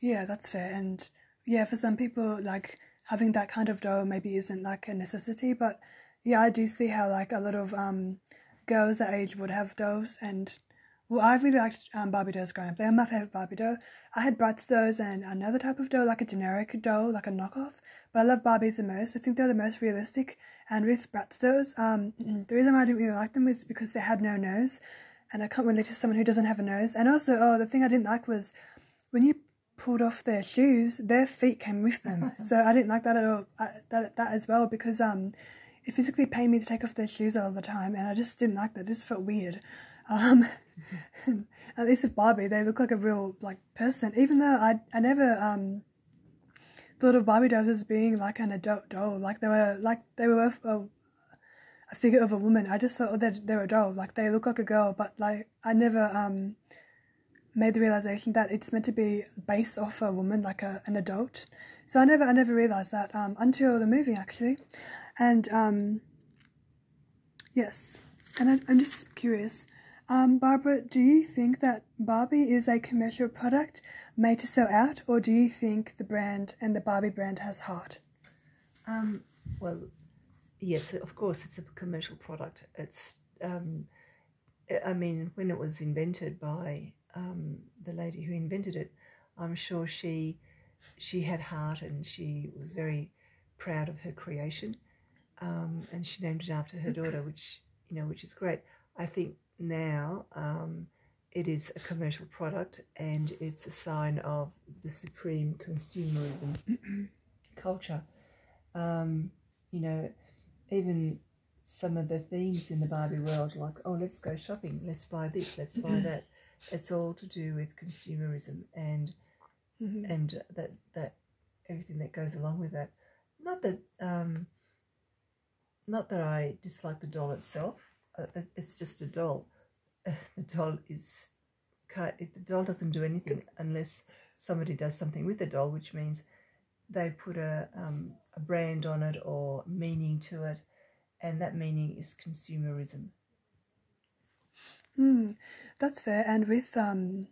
Yeah, that's fair. And yeah, for some people, like having that kind of doll maybe isn't like a necessity, but yeah, I do see how like a lot of um girls that age would have dolls and. Well, I really liked um, Barbie dolls growing up. They were my favorite Barbie doll. I had Bratz dolls and another type of doll, like a generic doll, like a knockoff. But I love Barbies the most. I think they're the most realistic. And with Bratz dolls, um, the reason why I didn't really like them is because they had no nose, and I can't relate to someone who doesn't have a nose. And also, oh, the thing I didn't like was when you pulled off their shoes, their feet came with them. so I didn't like that at all. I, that that as well because um, it physically pained me to take off their shoes all the time, and I just didn't like that. It just felt weird. Um, at least with Barbie, they look like a real like person. Even though I I never um thought of Barbie dolls as being like an adult doll, like they were like they were a, a figure of a woman. I just thought oh, they're they're a doll, like they look like a girl, but like I never um made the realization that it's meant to be based off a woman, like a, an adult. So I never I never realized that um until the movie actually, and um yes, and I, I'm just curious. Um, Barbara, do you think that Barbie is a commercial product made to sell out, or do you think the brand and the Barbie brand has heart? Um, well, yes, of course, it's a commercial product. It's, um, I- mean, when it was invented by um, the lady who invented it, I'm sure she she had heart and she was very proud of her creation, um, and she named it after her daughter, which you know, which is great. I think now um, it is a commercial product and it's a sign of the supreme consumerism culture. Um, you know, even some of the themes in the Barbie world, like, oh, let's go shopping, let's buy this, let's buy that. It's all to do with consumerism and Mhm. and that that everything that goes along with that. Not that um, not that I dislike the doll itself. Uh, it's just a doll. the doll is can't, the doll doesn't do anything unless somebody does something with the doll, which means they put a um, a brand on it or meaning to it, and that meaning is consumerism. Hmm, that's fair. And with um,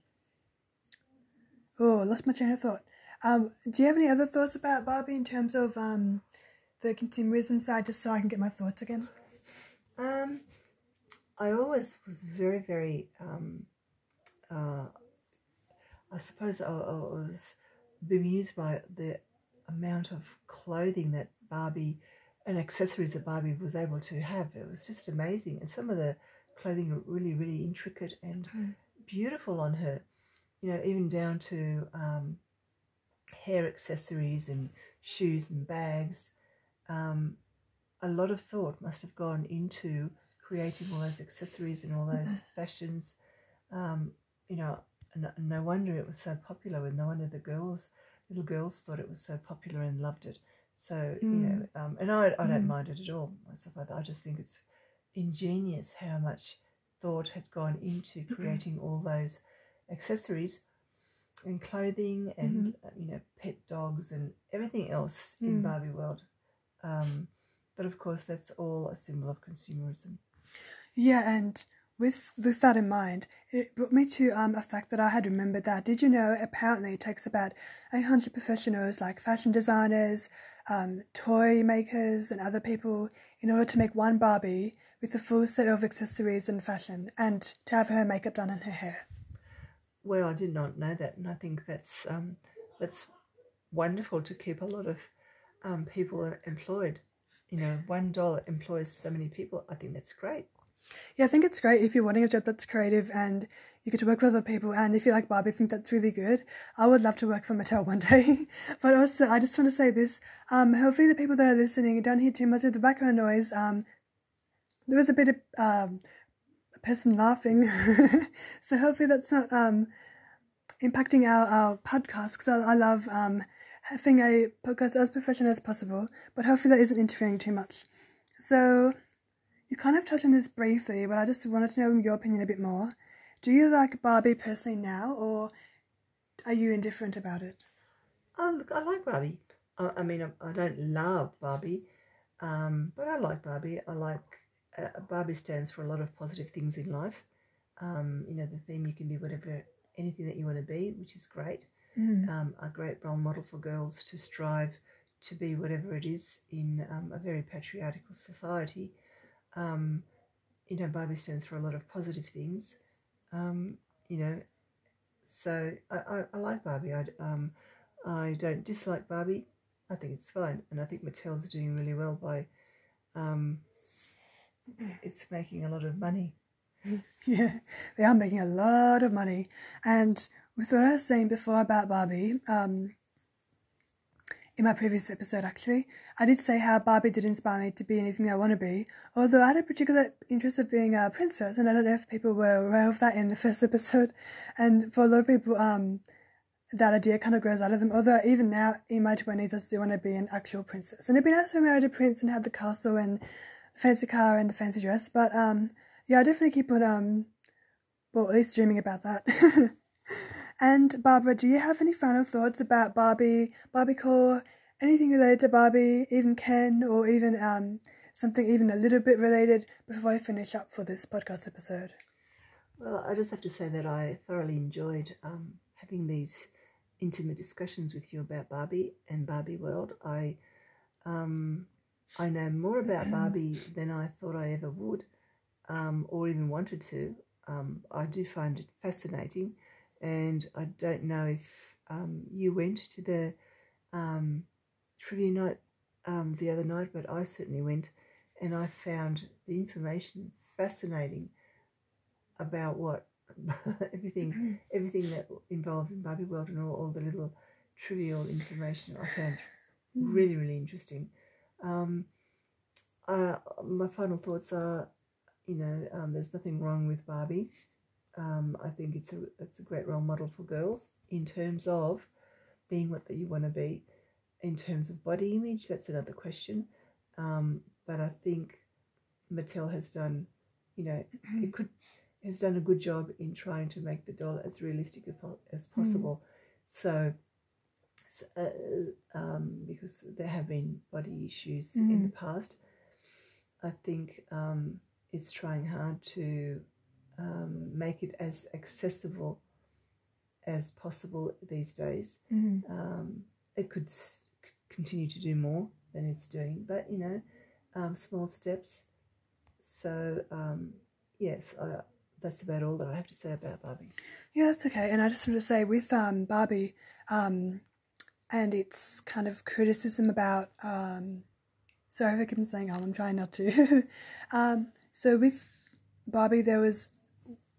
oh, lost my train of thought. Um, do you have any other thoughts about Barbie in terms of um, the consumerism side, just so I can get my thoughts again? Um, I always was very, very, um, uh, I suppose I, I was bemused by the amount of clothing that Barbie and accessories that Barbie was able to have. It was just amazing. And some of the clothing were really, really intricate and Mm. beautiful on her. You know, even down to um, hair accessories and shoes and bags. Um, a lot of thought must have gone into creating all those accessories and all those fashions. Um, you know, no, no wonder it was so popular. And no wonder the girls, little girls, thought it was so popular and loved it. So you know, um, and I, I don't Mm. mind it at all. Myself, I, I just think it's ingenious how much thought had gone into creating all those accessories and clothing and uh, you know pet dogs and everything else in Mm. Barbie World. Um, but of course, that's all a symbol of consumerism. Yeah, and with with that in mind, it brought me to um, a fact that I had remembered that. Did you know apparently it takes about 800 professionals like fashion designers, um, toy makers, and other people in order to make one Barbie with a full set of accessories and fashion, and to have her makeup done and her hair. Well, I did not know that, and I think that's um, that's wonderful to keep a lot of um, people employed. You know, one dollar employs so many people. I think that's great. Yeah, I think it's great if you're wanting a job that's creative and you get to work with other people. And if you like Barbie, I think that's really good. I would love to work for Mattel one day. but also, I just want to say this. Um, hopefully, the people that are listening don't hear too much of the background noise. Um, there was a bit of um, a person laughing. so hopefully, that's not um, impacting our, our podcast because I, I love um, having a podcast as professional as possible. But hopefully, that isn't interfering too much. So. You kind of touched on this briefly, but I just wanted to know your opinion a bit more. Do you like Barbie personally now, or are you indifferent about it? I, I like Barbie. I, I mean, I, I don't love Barbie, um, but I like Barbie. I like uh, Barbie stands for a lot of positive things in life. Um, you know, the theme you can be whatever, anything that you want to be, which is great. Mm. Um, a great role model for girls to strive to be whatever it is in um, a very patriarchal society. Um, you know, Barbie stands for a lot of positive things. Um, you know, so I, I, I like Barbie. I, um, I don't dislike Barbie. I think it's fine, and I think Mattel's doing really well by. Um, it's making a lot of money. Yeah, they are making a lot of money. And with what I was saying before about Barbie, um, in my previous episode actually, I did say how Barbie did inspire me to be anything I want to be, although I had a particular interest of being a princess, and I don't know if people were aware of that in the first episode. And for a lot of people, um, that idea kind of grows out of them. Although even now, in my twenties, I still want to be an actual princess, and it'd be nice to marry a prince and have the castle and the fancy car and the fancy dress. But um, yeah, I definitely keep on um, well, at least dreaming about that. and Barbara, do you have any final thoughts about Barbie, Barbiecore, anything related to Barbie, even Ken, or even um, something even a little bit related before I finish up for this podcast episode? Well, I just have to say that I thoroughly enjoyed um, having these intimate discussions with you about Barbie and Barbie World. I um, I know more about Barbie than I thought I ever would, um, or even wanted to. Um, I do find it fascinating, and I don't know if um, you went to the um, trivia night um, the other night, but I certainly went, and I found the information fascinating about what everything everything that involved in Barbie World and all, all the little trivial information I found really really interesting. Um, uh, my final thoughts are, you know, um, there's nothing wrong with Barbie. Um, I think it's a it's a great role model for girls in terms of being what that you want to be. In terms of body image, that's another question. Um, but I think Mattel has done, you know, it could has done a good job in trying to make the doll as realistic as, as possible. So, uh, um, because there have been body issues in the past, I think um, it's trying hard to um, make it as accessible as possible these days. Mm-hmm. Um, it could s- continue to do more than it's doing, but you know, um, small steps. So um, yes, I, that's about all that I have to say about Barbie. Yeah, that's okay. And I just wanted to say with um, Barbie um, and its kind of criticism about, um, sorry if I keep saying um, I'm trying not to. um, so with Barbie, there was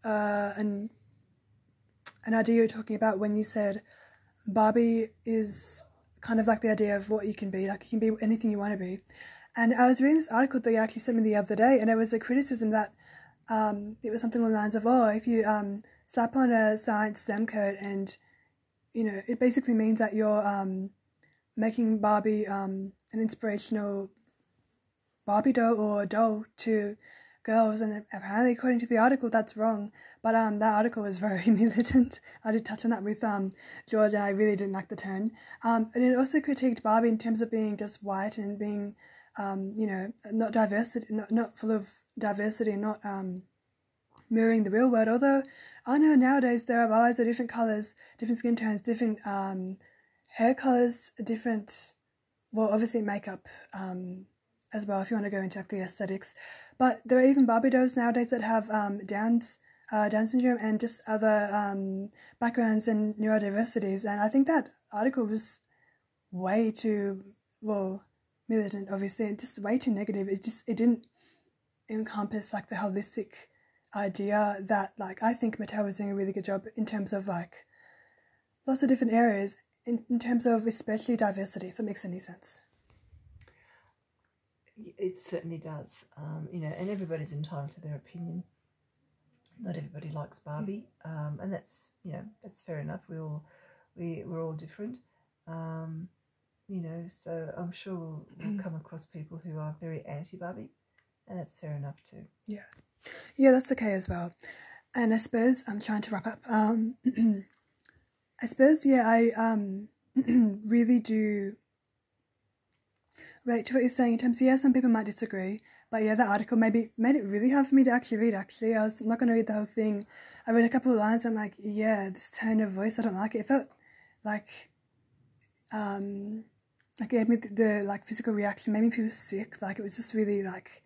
uh, an, an idea you were talking about when you said Barbie is kind of like the idea of what you can be, like you can be anything you want to be. And I was reading this article that you actually sent me the other day, and it was a criticism that um, it was something along the lines of, oh, if you um, slap on a science STEM coat and, you know, it basically means that you're um, making Barbie um, an inspirational Barbie doll or doll to girls, and apparently, according to the article, that's wrong. But um, that article was very militant. I did touch on that with um George, and I really didn't like the tone. Um, and it also critiqued Barbie in terms of being just white and being, um, you know, not diversity, not not full of diversity, and not um mirroring the real world. Although I know nowadays there are Barbies of different colors, different skin tones, different um hair colors, different, well, obviously makeup um as well if you want to go into like the aesthetics. But there are even Barbie dolls nowadays that have um, Down's uh, Down syndrome and just other um, backgrounds and neurodiversities. And I think that article was way too well militant, obviously, and just way too negative. It just it didn't encompass like the holistic idea that like I think Mattel was doing a really good job in terms of like lots of different areas in, in terms of especially diversity, if that makes any sense. It certainly does. Um, you know, and everybody's entitled to their opinion. Not everybody likes Barbie, um, and that's you know that's fair enough. We all we we're all different. Um, you know, so I'm sure we'll, we'll come across people who are very anti Barbie, and that's fair enough too. Yeah, yeah, that's okay as well. And I suppose I'm trying to wrap up. Um, I suppose yeah, I um really do relate to what you're saying in terms of yeah, some people might disagree, but yeah, that article maybe made it really hard for me to actually read. Actually, I was not going to read the whole thing. I read a couple of lines. I'm like, yeah, this tone of voice, I don't like it. It felt like, um, like it gave me the, the like physical reaction, made me feel sick. Like it was just really like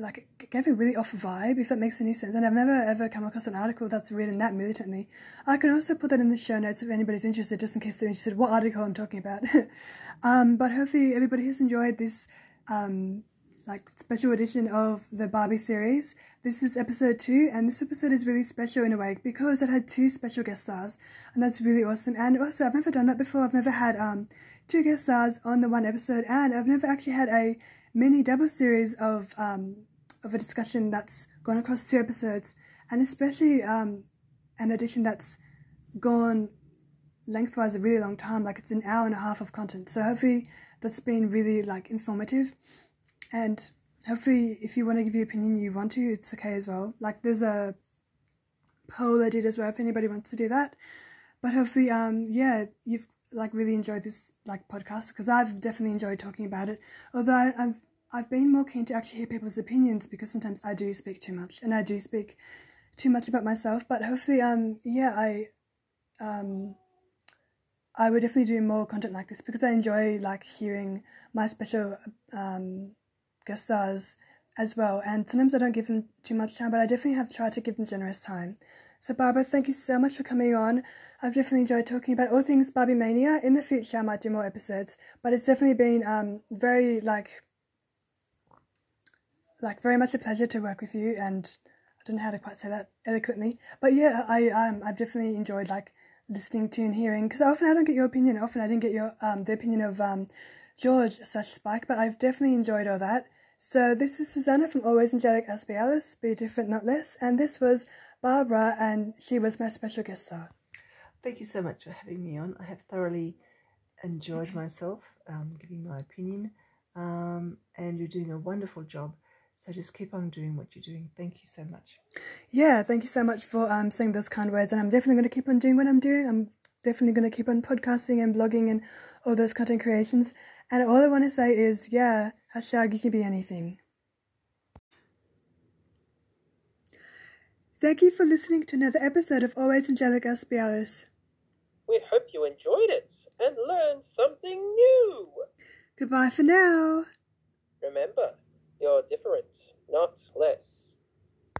like it gave a really off vibe, if that makes any sense. And I've never ever come across an article that's written that militantly. I can also put that in the show notes if anybody's interested, just in case they're interested what article I'm talking about. um, but hopefully everybody has enjoyed this um, like special edition of the Barbie series. This is episode two, and this episode is really special in a way because it had two special guest stars, and that's really awesome. And also, I've never done that before. I've never had um two guest stars on the one episode, and I've never actually had a mini double series of um, of a discussion that's gone across two episodes, and especially um, an edition that's gone lengthwise a really long time, like it's an hour and a half of content. So hopefully that's been really like informative, and hopefully if you want to give your opinion, you want to, it's okay as well. Like there's a poll I did as well if anybody wants to do that. But hopefully, um, yeah, you've like really enjoyed this like podcast because I've definitely enjoyed talking about it. Although I, I've I've been more keen to actually hear people's opinions because sometimes I do speak too much and I do speak too much about myself. But hopefully, um, yeah, I, um, I would definitely do more content like this because I enjoy like hearing my special um guest stars as well. And sometimes I don't give them too much time, but I definitely have tried to give them generous time. So, Barbara, thank you so much for coming on. I've definitely enjoyed talking about all things Barbie Mania. In the future, I might do more episodes, but it's definitely been um, very, like, like very much a pleasure to work with you. And I don't know how to quite say that eloquently, but yeah, I um, I've definitely enjoyed like listening to and hearing because often I don't get your opinion. Often I didn't get your um, the opinion of um, George such Spike, but I've definitely enjoyed all that. So this is Suzanna from Always Angelic Aspie Alice, Be Different Not Less, and this was Barbara, and she was my special guest star. Thank you so much for having me on. I have thoroughly enjoyed myself, um, giving my opinion, um, and you're doing a wonderful job. So just keep on doing what you're doing. Thank you so much. Yeah, thank you so much for um, saying those kind words, and I'm definitely going to keep on doing what I'm doing. I'm definitely going to keep on podcasting and blogging and all those content creations. And all I want to say is, yeah, hashtag you can be anything. Thank you for listening to another episode of Always Angelic Aspie Alice. We hope you enjoyed it and learned something new. Goodbye for now. Remember, you're different, not less.